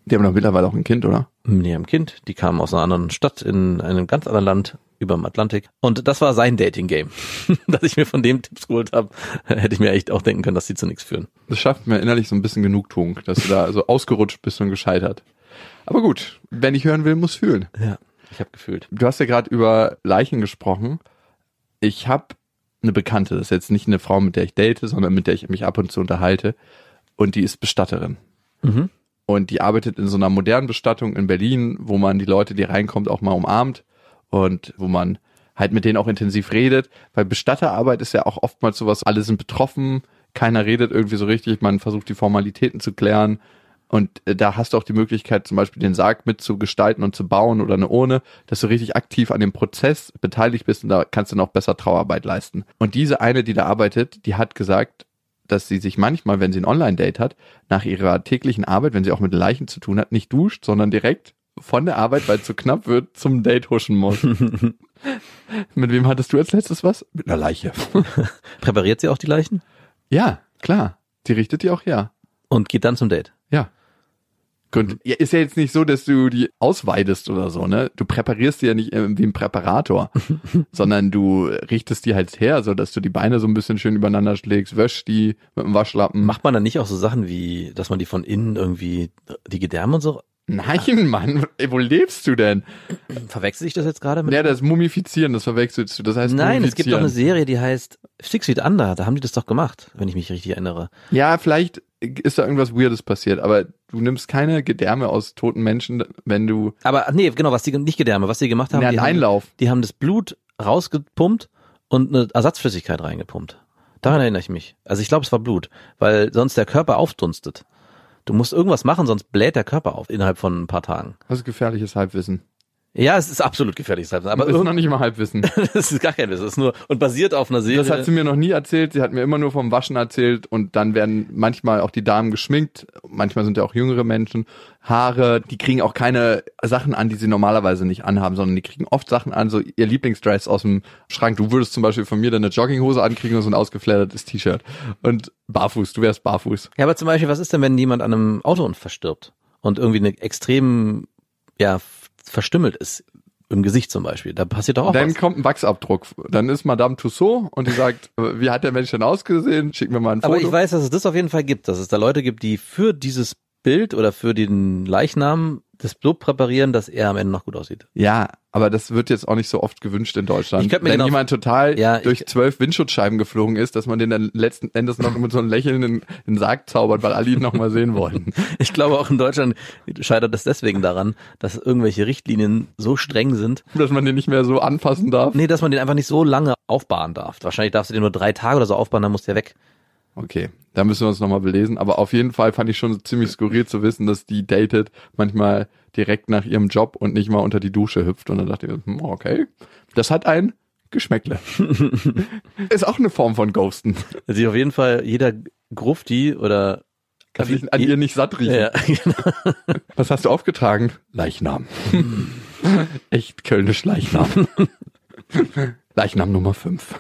Die haben doch mittlerweile auch ein Kind, oder? Nee, ein Kind. Die kamen aus einer anderen Stadt in einem ganz anderen Land über dem Atlantik. Und das war sein Dating-Game. dass ich mir von dem Tipps geholt habe, hätte ich mir echt auch denken können, dass die zu nichts führen. Das schafft mir innerlich so ein bisschen Genugtuung, dass du da so ausgerutscht bist und gescheitert. Aber gut, wer nicht hören will, muss fühlen. Ja, ich habe gefühlt. Du hast ja gerade über Leichen gesprochen. Ich habe eine Bekannte, das ist jetzt nicht eine Frau, mit der ich date, sondern mit der ich mich ab und zu unterhalte. Und die ist Bestatterin. Mhm. Und die arbeitet in so einer modernen Bestattung in Berlin, wo man die Leute, die reinkommt, auch mal umarmt und wo man halt mit denen auch intensiv redet. Weil Bestatterarbeit ist ja auch oftmals sowas, alle sind betroffen, keiner redet irgendwie so richtig, man versucht die Formalitäten zu klären Und äh, da hast du auch die Möglichkeit, zum Beispiel den Sarg mitzugestalten und zu bauen oder eine Urne, dass du richtig aktiv an dem Prozess beteiligt bist und da kannst du noch besser Trauerarbeit leisten. Und diese eine, die da arbeitet, die hat gesagt, dass sie sich manchmal, wenn sie ein Online-Date hat, nach ihrer täglichen Arbeit, wenn sie auch mit Leichen zu tun hat, nicht duscht, sondern direkt von der Arbeit, weil es zu knapp wird, zum Date huschen muss. mit wem hattest du als letztes was? Mit einer Leiche. Präpariert sie auch die Leichen? ja, klar. Die richtet die auch her. Und geht dann zum Date. Ja. Gut, ja, ist ja jetzt nicht so, dass du die ausweidest oder so, ne? Du präparierst die ja nicht äh, wie ein Präparator, sondern du richtest die halt her, so dass du die Beine so ein bisschen schön übereinander schlägst, wäschst die mit dem Waschlappen. Macht man dann nicht auch so Sachen wie, dass man die von innen irgendwie, die Gedärme und so? Nein, Mann, ey, wo lebst du denn? Verwechsel ich das jetzt gerade mit? Ja, das Mumifizieren, das verwechselst du. Das heißt Nein, es gibt doch eine. Serie, die heißt Six Feet Under. Da haben die das doch gemacht, wenn ich mich richtig erinnere. Ja, vielleicht ist da irgendwas Weirdes passiert, aber du nimmst keine Gedärme aus toten Menschen, wenn du Aber nee, genau, was die nicht Gedärme, was die gemacht haben, Ja, die, einen haben Einlauf. die haben das Blut rausgepumpt und eine Ersatzflüssigkeit reingepumpt. Daran erinnere ich mich. Also ich glaube, es war Blut, weil sonst der Körper aufdunstet. Du musst irgendwas machen, sonst bläht der Körper auf innerhalb von ein paar Tagen. Das ist gefährliches Halbwissen. Ja, es ist absolut gefährlich, aber Aber ist noch nicht mal Halbwissen. das ist gar kein Wissen, das ist nur und basiert auf einer Serie. Das hat sie mir noch nie erzählt. Sie hat mir immer nur vom Waschen erzählt und dann werden manchmal auch die Damen geschminkt. Manchmal sind ja auch jüngere Menschen. Haare, die kriegen auch keine Sachen an, die sie normalerweise nicht anhaben, sondern die kriegen oft Sachen an, so ihr Lieblingsdress aus dem Schrank. Du würdest zum Beispiel von mir dann eine Jogginghose ankriegen und so ein ausgeflattertes T-Shirt. Und barfuß, du wärst barfuß. Ja, aber zum Beispiel, was ist denn, wenn jemand an einem Autounfall verstirbt und irgendwie eine extrem, ja, verstümmelt ist? Im Gesicht zum Beispiel. Da passiert doch auch dann was. kommt ein Wachsabdruck. Dann ist Madame Tussaud und die sagt, wie hat der Mensch denn ausgesehen? Schick mir mal ein Foto. Aber ich weiß, dass es das auf jeden Fall gibt, dass es da Leute gibt, die für dieses Bild oder für den Leichnam das Blut präparieren, dass er am Ende noch gut aussieht. Ja, aber das wird jetzt auch nicht so oft gewünscht in Deutschland. Ich könnte mir Wenn genau- jemand total Ja, durch zwölf Windschutzscheiben geflogen ist, dass man den dann letzten Endes noch mit so einem Lächeln in in den Sarg zaubert, weil alle ihn noch mal sehen wollen. Ich glaube, auch in Deutschland scheitert es deswegen daran, dass irgendwelche Richtlinien so streng sind, Dass man den nicht mehr so anfassen darf. nee, dass man den einfach nicht so lange aufbahren darf. Wahrscheinlich darfst du den nur drei Tage oder so aufbauen, dann muss der weg. Okay, da müssen wir uns nochmal belesen. Aber auf jeden Fall fand ich schon ziemlich skurril zu wissen, dass die datet manchmal direkt nach ihrem Job und nicht mal unter die Dusche hüpft. Und dann dachte ich, hm, okay, das hat ein Geschmäckle. Ist auch eine Form von Ghosten. Sich auf jeden Fall jeder Grufti oder Kann sich an ihr nicht satt riechen. ja, genau. Was hast du aufgetragen? Leichnam. Echt kölnisch Leichnam. Leichnam Nummer 5.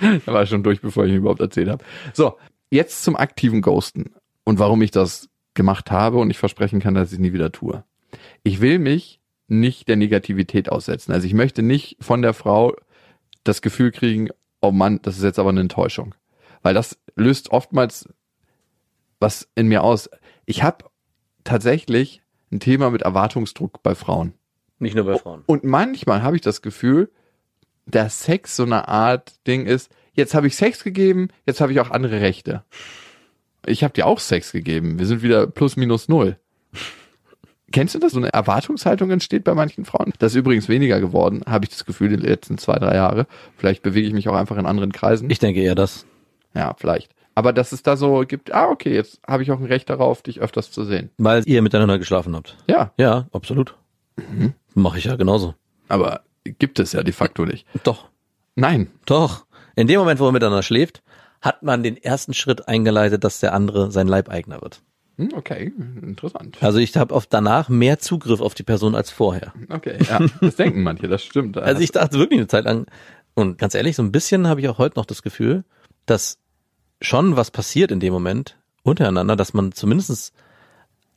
da war ich schon durch, bevor ich ihn überhaupt erzählt habe. So, jetzt zum aktiven Ghosten und warum ich das gemacht habe und ich versprechen kann, dass ich es nie wieder tue. Ich will mich nicht der Negativität aussetzen. Also ich möchte nicht von der Frau das Gefühl kriegen, oh Mann, das ist jetzt aber eine Enttäuschung. Weil das löst oftmals was in mir aus. Ich habe tatsächlich ein Thema mit Erwartungsdruck bei Frauen. Nicht nur bei Frauen. Und manchmal habe ich das Gefühl, dass Sex so eine Art Ding ist, jetzt habe ich Sex gegeben, jetzt habe ich auch andere Rechte. Ich habe dir auch Sex gegeben. Wir sind wieder plus minus null. Kennst du das? So eine Erwartungshaltung entsteht bei manchen Frauen. Das ist übrigens weniger geworden, habe ich das Gefühl, in den letzten zwei, drei Jahre. Vielleicht bewege ich mich auch einfach in anderen Kreisen. Ich denke eher das. ja, vielleicht. Aber dass es da so gibt, ah, okay, jetzt habe ich auch ein Recht darauf, dich öfters zu sehen. Weil ihr miteinander geschlafen habt. Ja, Ja, absolut. Mhm. Mache ich ja genauso. aber gibt es ja de facto nicht. Doch, Nein. doch. In dem Moment, wo man miteinander schläft, hat man den ersten Schritt eingeleitet, dass der andere sein Leibeigner wird. Hm, Okay, interessant. Also ich habe auf danach mehr Zugriff auf die Person als vorher. Okay, ja, das denken manche, das stimmt. Also ich dachte wirklich eine Zeit lang, und ganz ehrlich, so ein bisschen habe ich auch heute noch das Gefühl, dass schon was passiert in dem Moment untereinander, dass man zumindest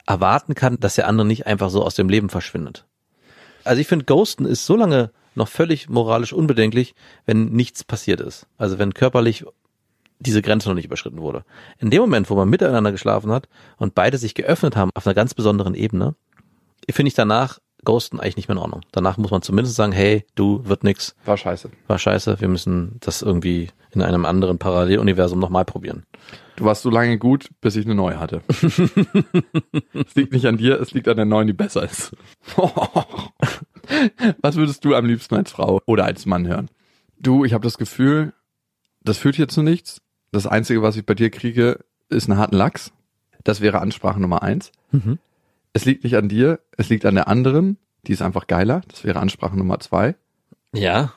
erwarten kann, dass der andere nicht einfach so aus dem Leben verschwindet. Also ich finde, Ghosten ist so lange noch völlig moralisch unbedenklich, wenn nichts passiert ist. Also wenn körperlich diese Grenze noch nicht überschritten wurde. In dem Moment, wo man miteinander geschlafen hat und beide sich geöffnet haben auf einer ganz besonderen Ebene, finde ich danach Ghosten eigentlich nicht mehr in Ordnung. Danach muss man zumindest sagen, hey, du, wird nix, war scheiße. war scheiße, wir müssen das irgendwie in einem anderen Paralleluniversum nochmal probieren. Du warst so lange gut, bis ich eine neue hatte. es liegt nicht an dir, es liegt an der neuen, die besser ist. Was würdest du am liebsten als Frau oder als Mann hören? Du, ich habe das Gefühl, das führt hier zu nichts. Das Einzige, was ich bei dir kriege, ist einen harten Lachs. Das wäre Ansprache Nummer eins. Mhm. Es liegt nicht an dir, es liegt an der anderen. Die ist einfach geiler. Das wäre Ansprache Nummer zwei. Ja.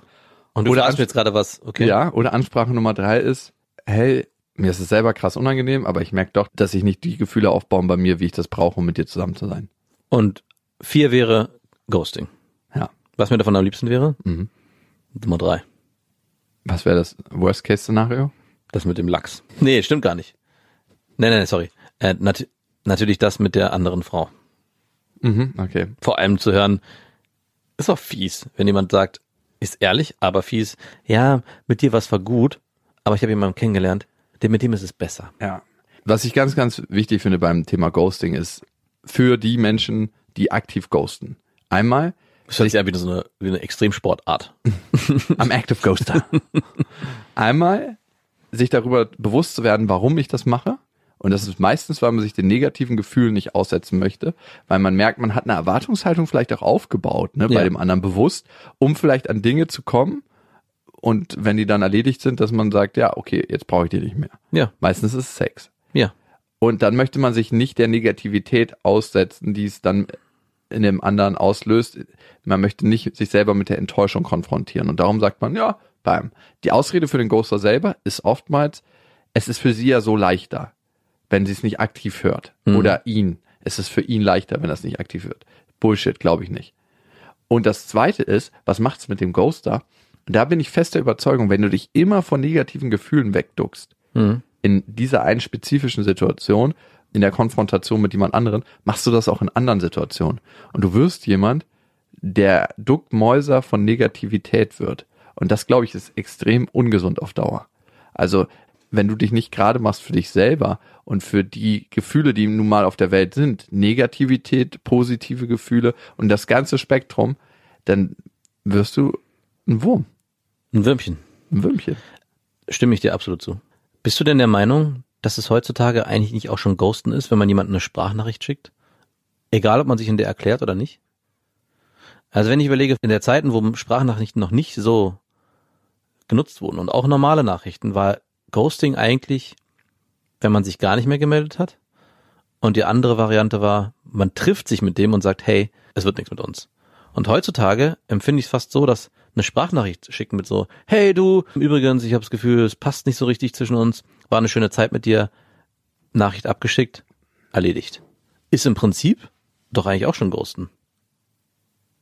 Und du Oder fragst mir jetzt gerade was, okay? Ja, oder Ansprache Nummer drei ist, hey, mir ist es selber krass unangenehm, aber ich merke doch, dass sich nicht die Gefühle aufbauen bei mir, wie ich das brauche, um mit dir zusammen zu sein. Und vier wäre Ghosting. Ja. Was mir davon am liebsten wäre? Mhm. Nummer drei. Was wäre das Worst-Case-Szenario? Das mit dem Lachs. Nee, stimmt gar nicht. Nee, nee, nee, sorry. Äh, nat natürlich das mit der anderen Frau. Mhm, okay. Vor allem zu hören, ist auch fies, wenn jemand sagt, ist ehrlich, aber fies, ja, mit dir was war gut, aber ich habe jemanden kennengelernt, der mit dem ist es besser. Ja. Was ich ganz, ganz wichtig finde beim Thema Ghosting ist, für die Menschen, die aktiv ghosten. Einmal, Das hört sich an wie so eine, wie eine Extremsportart. I'm active ghoster. Einmal, sich darüber bewusst zu werden, warum ich das mache. Und das ist meistens, weil man sich den negativen Gefühlen nicht aussetzen möchte, weil man merkt, man hat eine Erwartungshaltung vielleicht auch aufgebaut, ne, bei Ja. dem anderen bewusst, um vielleicht an Dinge zu kommen. Und wenn die dann erledigt sind, dass man sagt, ja, okay, jetzt brauche ich die nicht mehr. Ja, Meistens ist es Sex. ja. Und dann möchte man sich nicht der Negativität aussetzen, die es dann in dem anderen auslöst. Man möchte nicht sich selber mit der Enttäuschung konfrontieren. Und darum sagt man, ja, beim. Die Ausrede für den Ghoster selber ist oftmals, es ist für sie ja so leichter, wenn sie es nicht aktiv hört. Mhm. Oder ihn. Es ist für ihn leichter, wenn er es nicht aktiv hört. Bullshit, glaube ich nicht. Und das zweite ist, was macht's mit dem Ghoster? Und da bin ich fester Überzeugung, wenn du dich immer von negativen Gefühlen wegduckst, Mhm. in dieser einen spezifischen Situation, in der Konfrontation mit jemand anderen, machst du das auch in anderen Situationen. Und du wirst jemand, der Duckmäuser von Negativität wird. Und das, glaube ich, ist extrem ungesund auf Dauer. Also, wenn du dich nicht gerade machst für dich selber und für die Gefühle, die nun mal auf der Welt sind, Negativität, positive Gefühle und das ganze Spektrum, dann wirst du ein Wurm, Ein Würmchen. ein Würmchen. Stimme ich dir absolut zu. Bist du denn der Meinung, dass es heutzutage eigentlich nicht auch schon Ghosten ist, wenn man jemandem eine Sprachnachricht schickt? Egal, ob man sich in der erklärt oder nicht? Also wenn ich überlege, in der Zeiten, wo Sprachnachrichten noch nicht so genutzt wurden und auch normale Nachrichten, war Ghosting eigentlich, wenn man sich gar nicht mehr gemeldet hat. Und die andere Variante war, man trifft sich mit dem und sagt, hey, es wird nichts mit uns. Und heutzutage empfinde ich es fast so, dass eine Sprachnachricht schicken mit so, hey du, übrigens, ich habe das Gefühl, es passt nicht so richtig zwischen uns, war eine schöne Zeit mit dir, Nachricht abgeschickt, erledigt. Ist im Prinzip doch eigentlich auch schon Ghosten.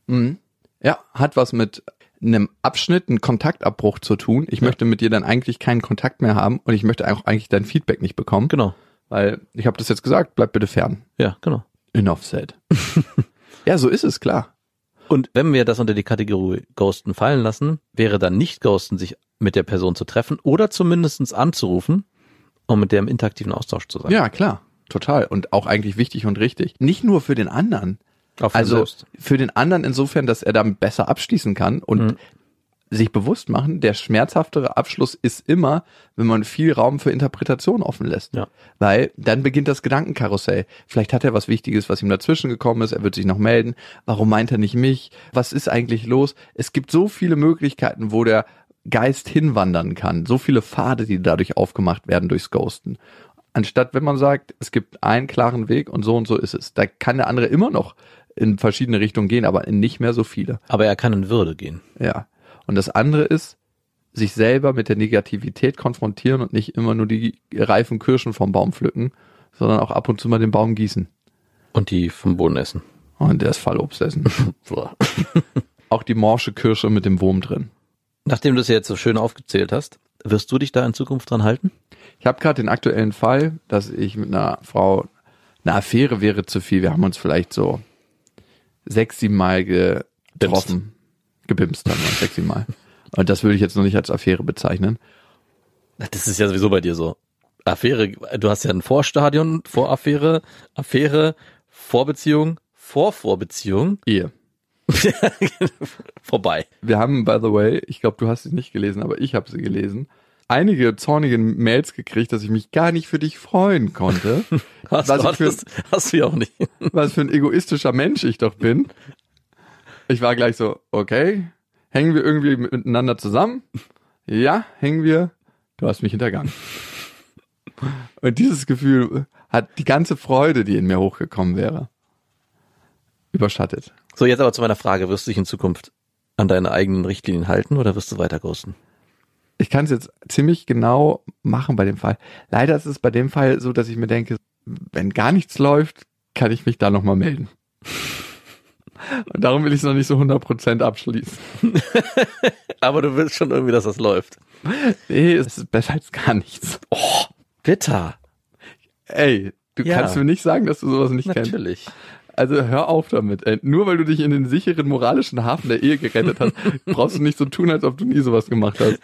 Mhm. Ja, hat was mit einem Abschnitt, einem Kontaktabbruch zu tun. Ich Ja. möchte mit dir dann eigentlich keinen Kontakt mehr haben und ich möchte auch eigentlich dein Feedback nicht bekommen, Genau. weil ich habe das jetzt gesagt, bleib bitte fern. Ja, genau. Enough said. ja, so ist es, klar. Und wenn wir das unter die Kategorie Ghosten fallen lassen, wäre dann nicht Ghosten, sich mit der Person zu treffen oder zumindestens anzurufen, um mit der im interaktiven Austausch zu sein. Ja, klar. Total. Und auch eigentlich wichtig und richtig. Nicht nur für den anderen. Also selbst. für den anderen insofern, dass er damit besser abschließen kann und Mhm. sich bewusst machen, der schmerzhaftere Abschluss ist immer, wenn man viel Raum für Interpretation offen lässt. Ja. Weil dann beginnt das Gedankenkarussell. Vielleicht hat er was Wichtiges, was ihm dazwischen gekommen ist, er wird sich noch melden. Warum meint er nicht mich? Was ist eigentlich los? Es gibt so viele Möglichkeiten, wo der Geist hinwandern kann. So viele Pfade, die dadurch aufgemacht werden durchs Ghosten. Anstatt wenn man sagt, es gibt einen klaren Weg und so und so ist es. Da kann der andere immer noch in verschiedene Richtungen gehen, aber in nicht mehr so viele. Aber er kann in Würde gehen. Ja. Und das andere ist, sich selber mit der Negativität konfrontieren und nicht immer nur die reifen Kirschen vom Baum pflücken, sondern auch ab und zu mal den Baum gießen Und die vom Boden essen. und das Fallobst essen. auch die morsche Kirsche mit dem Wurm drin. Nachdem du es jetzt so schön aufgezählt hast, wirst du dich da in Zukunft dran halten? Ich habe gerade den aktuellen Fall, dass ich mit einer Frau, eine Affäre wäre zu viel. Wir haben uns vielleicht so sechs, sieben Mal getroffen. Gebimst haben wir uns sechs, sieben Mal. Und das würde ich jetzt noch nicht als Affäre bezeichnen. Das ist ja sowieso bei dir so. Affäre, du hast ja ein Vorstadion, Voraffäre, Affäre, Vorbeziehung, Vorvorbeziehung, Ehe. vorbei. Wir haben, by the way, ich glaube, du hast sie nicht gelesen, aber ich habe sie gelesen, einige zornige Mails gekriegt, dass ich mich gar nicht für dich freuen konnte. Hast, Was du, für- hast, hast du ja auch nicht. was für ein egoistischer Mensch ich doch bin. Ich war gleich so, okay, hängen wir irgendwie miteinander zusammen? Ja, hängen wir. Du hast mich hintergangen. Und dieses Gefühl hat die ganze Freude, die in mir hochgekommen wäre, überschattet. So, jetzt aber zu meiner Frage. Wirst du dich in Zukunft an deine eigenen Richtlinien halten oder wirst du weiter ghosten? Ich kann es jetzt ziemlich genau machen bei dem Fall. Leider ist es bei dem Fall so, dass ich mir denke, wenn gar nichts läuft, kann ich mich da nochmal melden. Und darum will ich es noch nicht so 100% abschließen. Aber du willst schon irgendwie, dass das läuft. Nee, es ist besser als gar nichts. Oh, bitter. Ey, du Ja. kannst mir nicht sagen, dass du sowas nicht kennst. Natürlich. Also hör auf damit. Ey. Nur weil du dich in den sicheren moralischen Hafen der Ehe gerettet hast, brauchst du nicht so tun, als ob du nie sowas gemacht hast.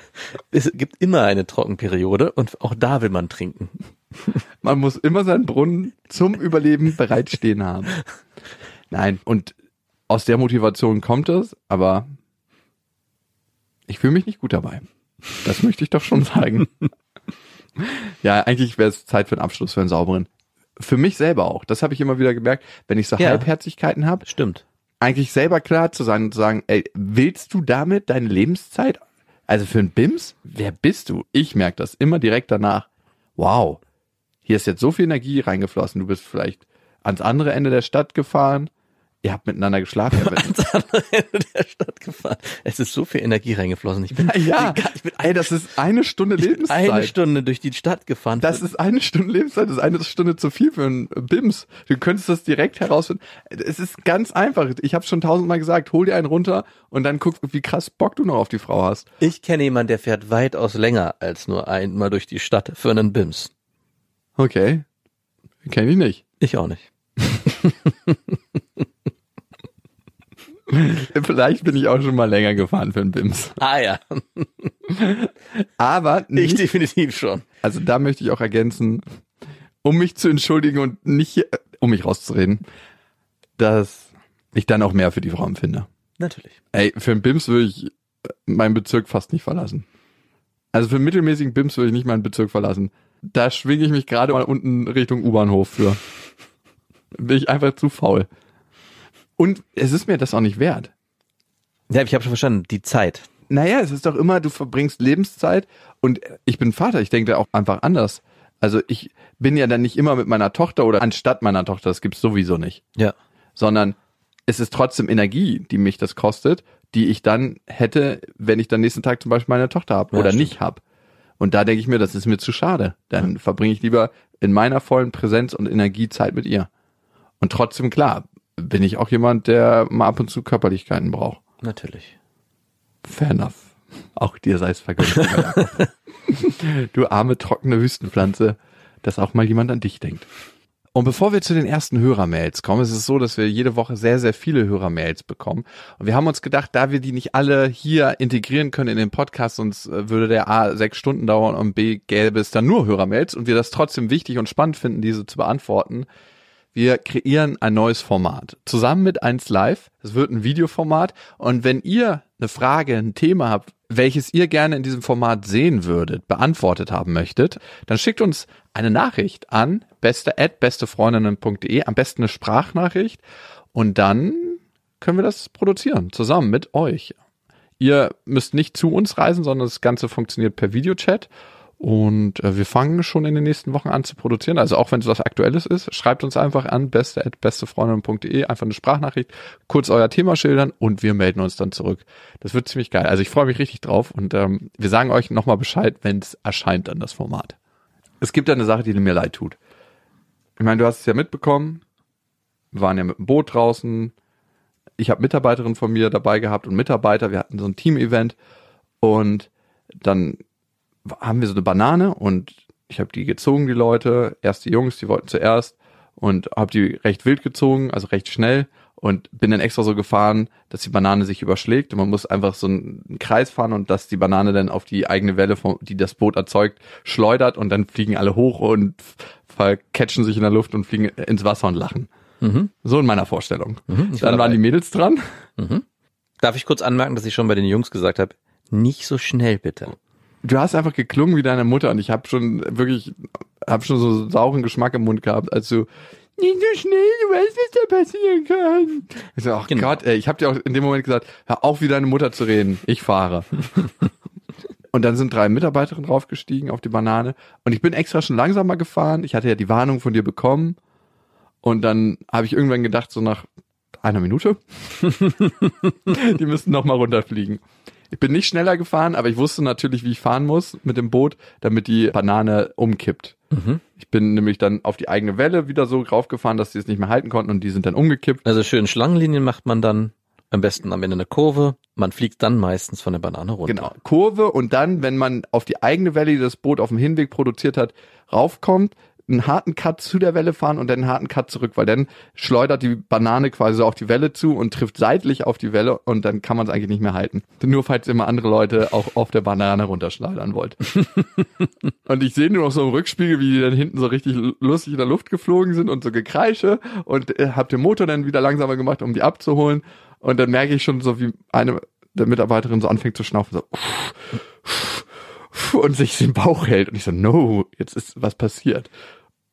Es gibt immer eine Trockenperiode und auch da will man trinken. Man muss immer seinen Brunnen zum Überleben bereitstehen haben. Nein, und aus der Motivation kommt es, aber ich fühle mich nicht gut dabei. Das möchte ich doch schon sagen. ja, eigentlich wäre es Zeit für einen Abschluss, für einen sauberen. Für mich selber auch. Das habe ich immer wieder gemerkt, wenn ich so Ja. Halbherzigkeiten habe, Stimmt. eigentlich selber klar zu sein und zu sagen, ey, willst du damit deine Lebenszeit, also für einen BIMS, wer bist du? Ich merke das immer direkt danach. Wow, hier ist jetzt so viel Energie reingeflossen. Du bist vielleicht ans andere Ende der Stadt gefahren. Ihr habt miteinander geschlafen. ans andere Ende der Stadt gefahren. Es ist so viel Energie reingeflossen. Ich bin, ja, ich bin ey, das ist eine Stunde Lebenszeit. eine Stunde durch die Stadt gefahren. Das ist eine Stunde Lebenszeit, das ist eine Stunde zu viel für einen BIMS. Du könntest das direkt herausfinden. Es ist ganz einfach. Ich habe schon tausendmal gesagt, hol dir einen runter und dann guck, wie krass Bock du noch auf die Frau hast. ich kenne jemanden, der fährt weitaus länger als nur einmal durch die Stadt für einen BIMS. Okay. Kenne ich nicht. Ich auch nicht. Vielleicht bin ich auch schon mal länger gefahren für einen BIMS. Ah ja, Aber ich nicht, definitiv schon. also da möchte ich auch ergänzen, um mich zu entschuldigen und nicht, äh, um mich rauszureden, dass ich dann auch mehr für die Frau empfinde. Natürlich. Ey, für einen BIMS würde ich äh, meinen Bezirk fast nicht verlassen. Also für einen mittelmäßigen BIMS würde ich nicht meinen Bezirk verlassen. Da schwinge ich mich gerade mal unten Richtung U-Bahnhof für. Bin ich einfach zu faul. Und es ist mir das auch nicht wert. Ja, ich habe schon verstanden. Die Zeit. Naja, es ist doch immer, du verbringst Lebenszeit und ich bin Vater, ich denke da auch einfach anders. Also ich bin ja dann nicht immer mit meiner Tochter oder anstatt meiner Tochter, das gibt's sowieso nicht. Ja. Sondern es ist trotzdem Energie, die mich das kostet, die ich dann hätte, wenn ich dann nächsten Tag zum Beispiel meine Tochter habe Ja, oder stimmt. nicht habe. Und da denke ich mir, das ist mir zu schade. Dann verbringe ich lieber in meiner vollen Präsenz und Energie Zeit mit ihr. Und trotzdem, klar, bin ich auch jemand, der mal ab und zu Körperlichkeiten braucht. Natürlich. Fair enough. Auch dir sei es vergönnt. du arme, trockene Wüstenpflanze, dass auch mal jemand an dich denkt. Und bevor wir zu den ersten Hörermails kommen, ist es so, dass wir jede Woche sehr, sehr viele Hörermails bekommen. Und wir haben uns gedacht, da wir die nicht alle hier integrieren können in den Podcast, sonst äh, würde der A sechs Stunden dauern und B gäbe es dann nur Hörermails und wir das trotzdem wichtig und spannend finden, diese zu beantworten, wir kreieren ein neues Format. Zusammen mit 1 Live. Es wird ein Videoformat. Und wenn ihr eine Frage, ein Thema habt, welches ihr gerne in diesem Format sehen würdet, beantwortet haben möchtet, dann schickt uns eine Nachricht an beste at bestefreundinnen.de, am besten eine Sprachnachricht. Und dann können wir das produzieren, zusammen mit euch. Ihr müsst nicht zu uns reisen, sondern das Ganze funktioniert per Videochat. Und äh, wir fangen schon in den nächsten Wochen an zu produzieren. Also auch wenn es was Aktuelles ist, schreibt uns einfach an beste at bestefreundin.de, einfach eine Sprachnachricht, kurz euer Thema schildern und wir melden uns dann zurück. Das wird ziemlich geil. Also ich freue mich richtig drauf und ähm, wir sagen euch nochmal Bescheid, wenn es erscheint dann das Format. Es gibt eine Sache, die mir leid tut. Ich meine, du hast es ja mitbekommen. Wir waren ja mit dem Boot draußen. Ich habe Mitarbeiterinnen von mir dabei gehabt und Mitarbeiter. Wir hatten so ein Team-Event und dann haben wir so eine Banane und ich habe die gezogen, die Leute. Erst die Jungs, die wollten zuerst und habe die recht wild gezogen, also recht schnell und bin dann extra so gefahren, dass die Banane sich überschlägt und man muss einfach so einen Kreis fahren und dass die Banane dann auf die eigene Welle, vom, die das Boot erzeugt, schleudert und dann fliegen alle hoch und vercatchen sich in der Luft und fliegen ins Wasser und lachen. Mhm. So in meiner Vorstellung. Mhm, ich war dann waren die Mädels dran. Darf ich kurz anmerken, dass ich schon bei den Jungs gesagt habe, nicht so schnell bitte. Du hast einfach geklungen wie deine Mutter und ich habe schon wirklich, habe schon so sauren Geschmack im Mund gehabt, als du nicht so schnell, du weißt, was da passieren kann. Ich so, ach Genau. Gott, ey, ich habe dir auch in dem Moment gesagt, hör auf, wie deine Mutter zu reden. Ich fahre. Und dann sind drei Mitarbeiterinnen draufgestiegen auf die Banane. Und ich bin extra schon langsamer gefahren. Ich hatte ja die Warnung von dir bekommen. Und dann habe ich irgendwann gedacht, so nach einer Minute, die müssen noch mal runterfliegen. Ich bin nicht schneller gefahren, aber ich wusste natürlich, wie ich fahren muss mit dem Boot, damit die Banane umkippt. Mhm. Ich bin nämlich dann auf die eigene Welle wieder so raufgefahren, dass die es nicht mehr halten konnten und die sind dann umgekippt. Also schön Schlangenlinien macht man dann am besten am Ende eine Kurve. Man fliegt dann meistens von der Banane runter. Genau. Kurve und dann, wenn man auf die eigene Welle, die das Boot auf dem Hinweg produziert hat, raufkommt, einen harten Cut zu der Welle fahren und dann einen harten Cut zurück, weil dann schleudert die Banane quasi so auf die Welle zu und trifft seitlich auf die Welle und dann kann man es eigentlich nicht mehr halten. Nur falls immer andere Leute auch auf der Banane runterschleudern wollt. und ich sehe nur noch so im Rückspiegel, wie die dann hinten so richtig lustig in der Luft geflogen sind und so gekreische und äh, hab den Motor dann wieder langsamer gemacht, um die abzuholen und dann merke ich schon so, wie eine der Mitarbeiterin so anfängt zu schnaufen, so und sich den Bauch hält und ich so, no, jetzt ist was passiert.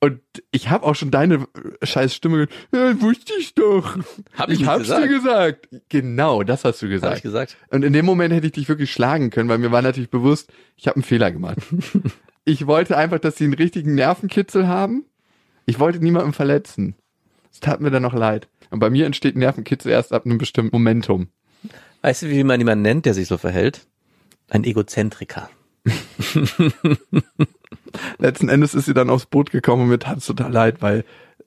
Und ich habe auch schon deine scheiß Stimme gehört, ja, wusste ich doch. Hab ich ich hab's gesagt. dir gesagt. Genau, das hast du Hab gesagt. ich gesagt. Und in dem Moment hätte ich dich wirklich schlagen können, weil mir war natürlich bewusst, ich habe einen Fehler gemacht. ich wollte einfach, dass sie einen richtigen Nervenkitzel haben. Ich wollte niemanden verletzen. Es tat mir dann noch leid. Und bei mir entsteht Nervenkitzel erst ab einem bestimmten Momentum. Weißt du, wie man jemanden nennt, der sich so verhält? Ein Egozentriker. Letzten Endes ist sie dann aufs Boot gekommen und mir tat es total leid, weil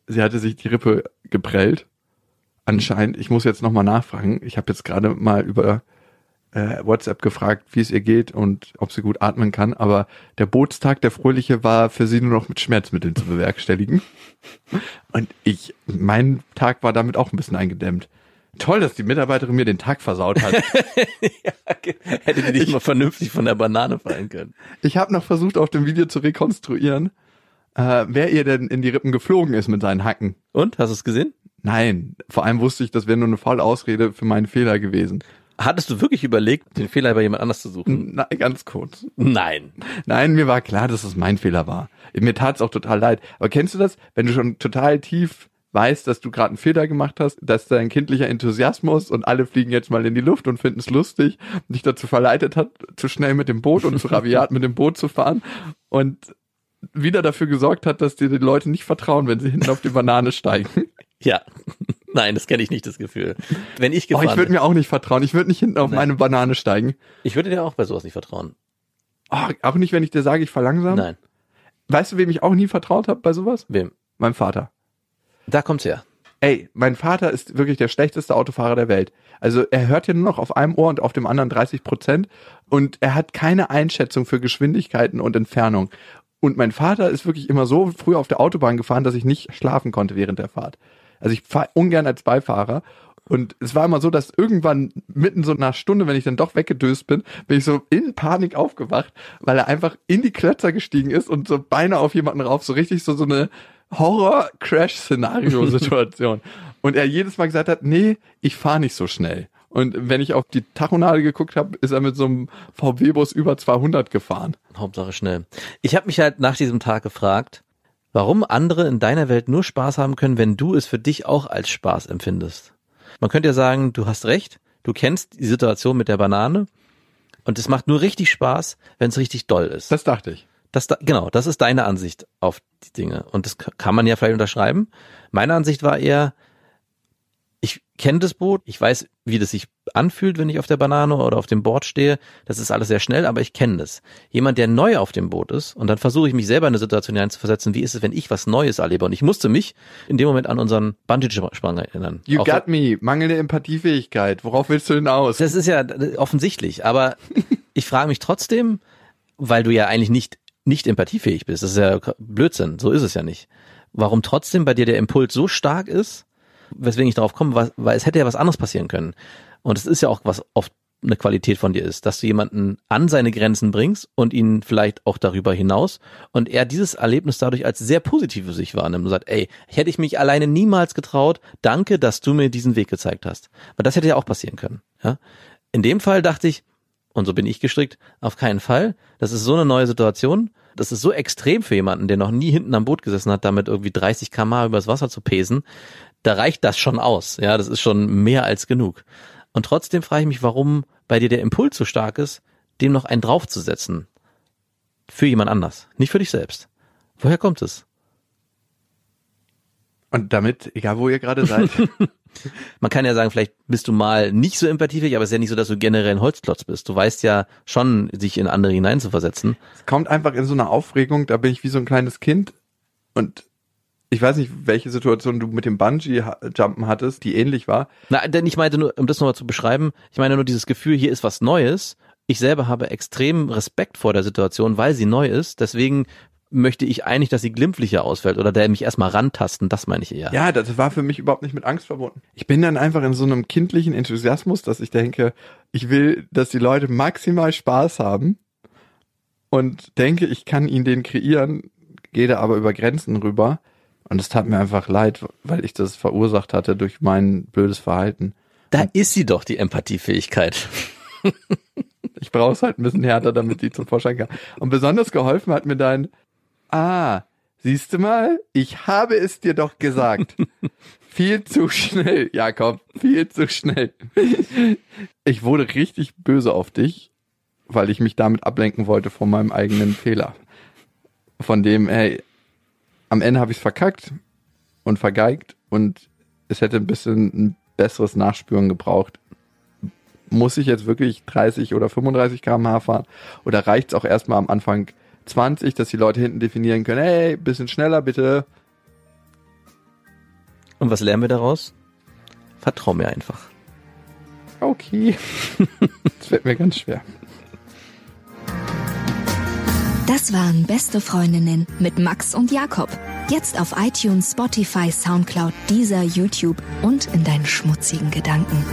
sie hatte sich die Rippe geprellt. Anscheinend, ich muss jetzt nochmal nachfragen. Ich habe jetzt gerade mal über äh, WhatsApp gefragt, wie es ihr geht und ob sie gut atmen kann, aber der Bootstag, der fröhliche, war für sie nur noch mit Schmerzmitteln zu bewerkstelligen. Und ich, mein Tag war damit auch ein bisschen eingedämmt. Toll, dass die Mitarbeiterin mir den Tag versaut hat. Hätte die nicht mal vernünftig von der Banane fallen können. Ich habe noch versucht, auf dem Video zu rekonstruieren, äh, wer ihr denn in die Rippen geflogen ist mit seinen Hacken. Und? Hast du es gesehen? Nein, vor allem wusste ich, das wäre nur eine faule Ausrede für meinen Fehler gewesen. Hattest du wirklich überlegt, den Fehler bei jemand anders zu suchen? Na, ganz kurz. Nein. Nein, mir war klar, dass es mein Fehler war. Mir tat es auch total leid. Aber kennst du das, wenn du schon total tief weißt, dass du gerade einen Fehler gemacht hast, dass dein kindlicher Enthusiasmus und alle fliegen jetzt mal in die Luft und finden es lustig, dich dazu verleitet hat, zu schnell mit dem Boot und zu rabiat mit dem Boot zu fahren und wieder dafür gesorgt hat, dass dir die Leute nicht vertrauen, wenn sie hinten auf die Banane steigen. Ja. Nein, das kenne ich nicht, das Gefühl. Wenn ich Oh, gefahren ich würde mir auch nicht vertrauen. Ich würde nicht hinten auf Nein. meine Banane steigen. ich würde dir auch bei sowas nicht vertrauen. Oh, auch nicht, wenn ich dir sage, ich verlangsam. Nein. Weißt du, wem ich auch nie vertraut habe bei sowas? Wem? Meinem Vater. Da kommt's her. Ey, mein Vater ist wirklich der schlechteste Autofahrer der Welt. Also er hört ja nur noch auf einem Ohr und auf dem anderen 30 Prozent und er hat keine Einschätzung für Geschwindigkeiten und Entfernung. Und mein Vater ist wirklich immer so früh auf der Autobahn gefahren, dass ich nicht schlafen konnte während der Fahrt. Also ich fahre ungern als Beifahrer. Und es war immer so, dass irgendwann mitten so nach Stunde, wenn ich dann doch weggedöst bin, bin ich so in Panik aufgewacht, weil er einfach in die Klötzer gestiegen ist und so beinahe auf jemanden rauf, so richtig so, so eine Horror-Crash-Szenario-Situation. und er jedes Mal gesagt hat, nee, ich fahre nicht so schnell. Und wenn ich auf die Tachonadel geguckt habe, ist er mit so einem VW-Bus über 200 gefahren. Hauptsache schnell. Ich habe mich halt nach diesem Tag gefragt, warum andere in deiner Welt nur Spaß haben können, wenn du es für dich auch als Spaß empfindest. Man könnte ja sagen, du hast recht, du kennst die Situation mit der Banane und es macht nur richtig Spaß, wenn es richtig doll ist. Das dachte ich. Das da, genau, das ist deine Ansicht auf die Dinge. Und das ka- kann man ja vielleicht unterschreiben. Meine Ansicht war eher, ich kenne das Boot, ich weiß, wie das sich anfühlt, wenn ich auf der Banane oder auf dem Board stehe. Das ist alles sehr schnell, aber ich kenne das. Jemand, der neu auf dem Boot ist, und dann versuche ich mich selber in eine Situation hineinzuversetzen, wie ist es, wenn ich was Neues erlebe? Und ich musste mich in dem Moment an unseren Bungee-Sprung erinnern. You Auch- got me. Mangelnde Empathiefähigkeit. Worauf willst du hinaus? das ist ja offensichtlich, aber ich frage mich trotzdem, weil du ja eigentlich nicht, nicht empathiefähig bist. Das ist ja Blödsinn. So ist es ja nicht. Warum trotzdem bei dir der Impuls so stark ist, weswegen ich darauf komme, weil es hätte ja was anderes passieren können. Und es ist ja auch was oft eine Qualität von dir ist, dass du jemanden an seine Grenzen bringst und ihn vielleicht auch darüber hinaus und er dieses Erlebnis dadurch als sehr positiv für sich wahrnimmt und sagt, ey, hätte ich mich alleine niemals getraut, danke, dass du mir diesen Weg gezeigt hast. Weil das hätte ja auch passieren können. Ja? In dem Fall dachte ich, und so bin ich gestrickt, auf keinen Fall. Das ist so eine neue Situation. Das ist so extrem für jemanden, der noch nie hinten am Boot gesessen hat, damit irgendwie 30 km übers Wasser zu pesen. Da reicht das schon aus. Ja, das ist schon mehr als genug. Und trotzdem frage ich mich, warum bei dir der Impuls so stark ist, dem noch einen draufzusetzen. Für jemand anders, nicht für dich selbst. Woher kommt es? Und damit, egal wo ihr gerade seid, Man kann ja sagen, vielleicht bist du mal nicht so empathiefähig, aber es ist ja nicht so, dass du generell ein Holzklotz bist. Du weißt ja schon, sich in andere hineinzuversetzen. es kommt einfach in so eine Aufregung, da bin ich wie so ein kleines Kind und ich weiß nicht, welche Situation du mit dem Bungee-Jumpen hattest, die ähnlich war. Na, denn ich meinte nur, um das nochmal zu beschreiben, ich meine nur dieses Gefühl, hier ist was Neues. Ich selber habe extrem Respekt vor der Situation, weil sie neu ist. Deswegen möchte ich eigentlich, dass sie glimpflicher ausfällt oder der mich erstmal rantasten, das meine ich eher. Ja, das war für mich überhaupt nicht mit Angst verbunden. Ich bin dann einfach in so einem kindlichen Enthusiasmus, dass ich denke, ich will, dass die Leute maximal Spaß haben und denke, ich kann ihnen den kreieren, gehe da aber über Grenzen rüber. Und es tat mir einfach leid, weil ich das verursacht hatte durch mein blödes Verhalten. Da ist sie doch, die Empathiefähigkeit. Ich brauche es halt ein bisschen härter, damit die zum Vorschein kann. Und besonders geholfen hat mir dein, ah, siehst du mal, ich habe es dir doch gesagt. viel zu schnell, Jakob, viel zu schnell. Ich wurde richtig böse auf dich, weil ich mich damit ablenken wollte von meinem eigenen Fehler. Von dem, hey, am Ende habe ich es verkackt und vergeigt und es hätte ein bisschen ein besseres Nachspüren gebraucht. Muss ich jetzt wirklich 30 oder 35 km/h fahren? Oder reicht es auch erstmal am Anfang 20, dass die Leute hinten definieren können, hey, bisschen schneller bitte. Und was lernen wir daraus? Vertrau mir einfach. Okay. Das fällt mir ganz schwer. Das waren Beste Freundinnen mit Max und Jakob. Jetzt auf iTunes, Spotify, Soundcloud, Deezer, YouTube und in deinen schmutzigen Gedanken.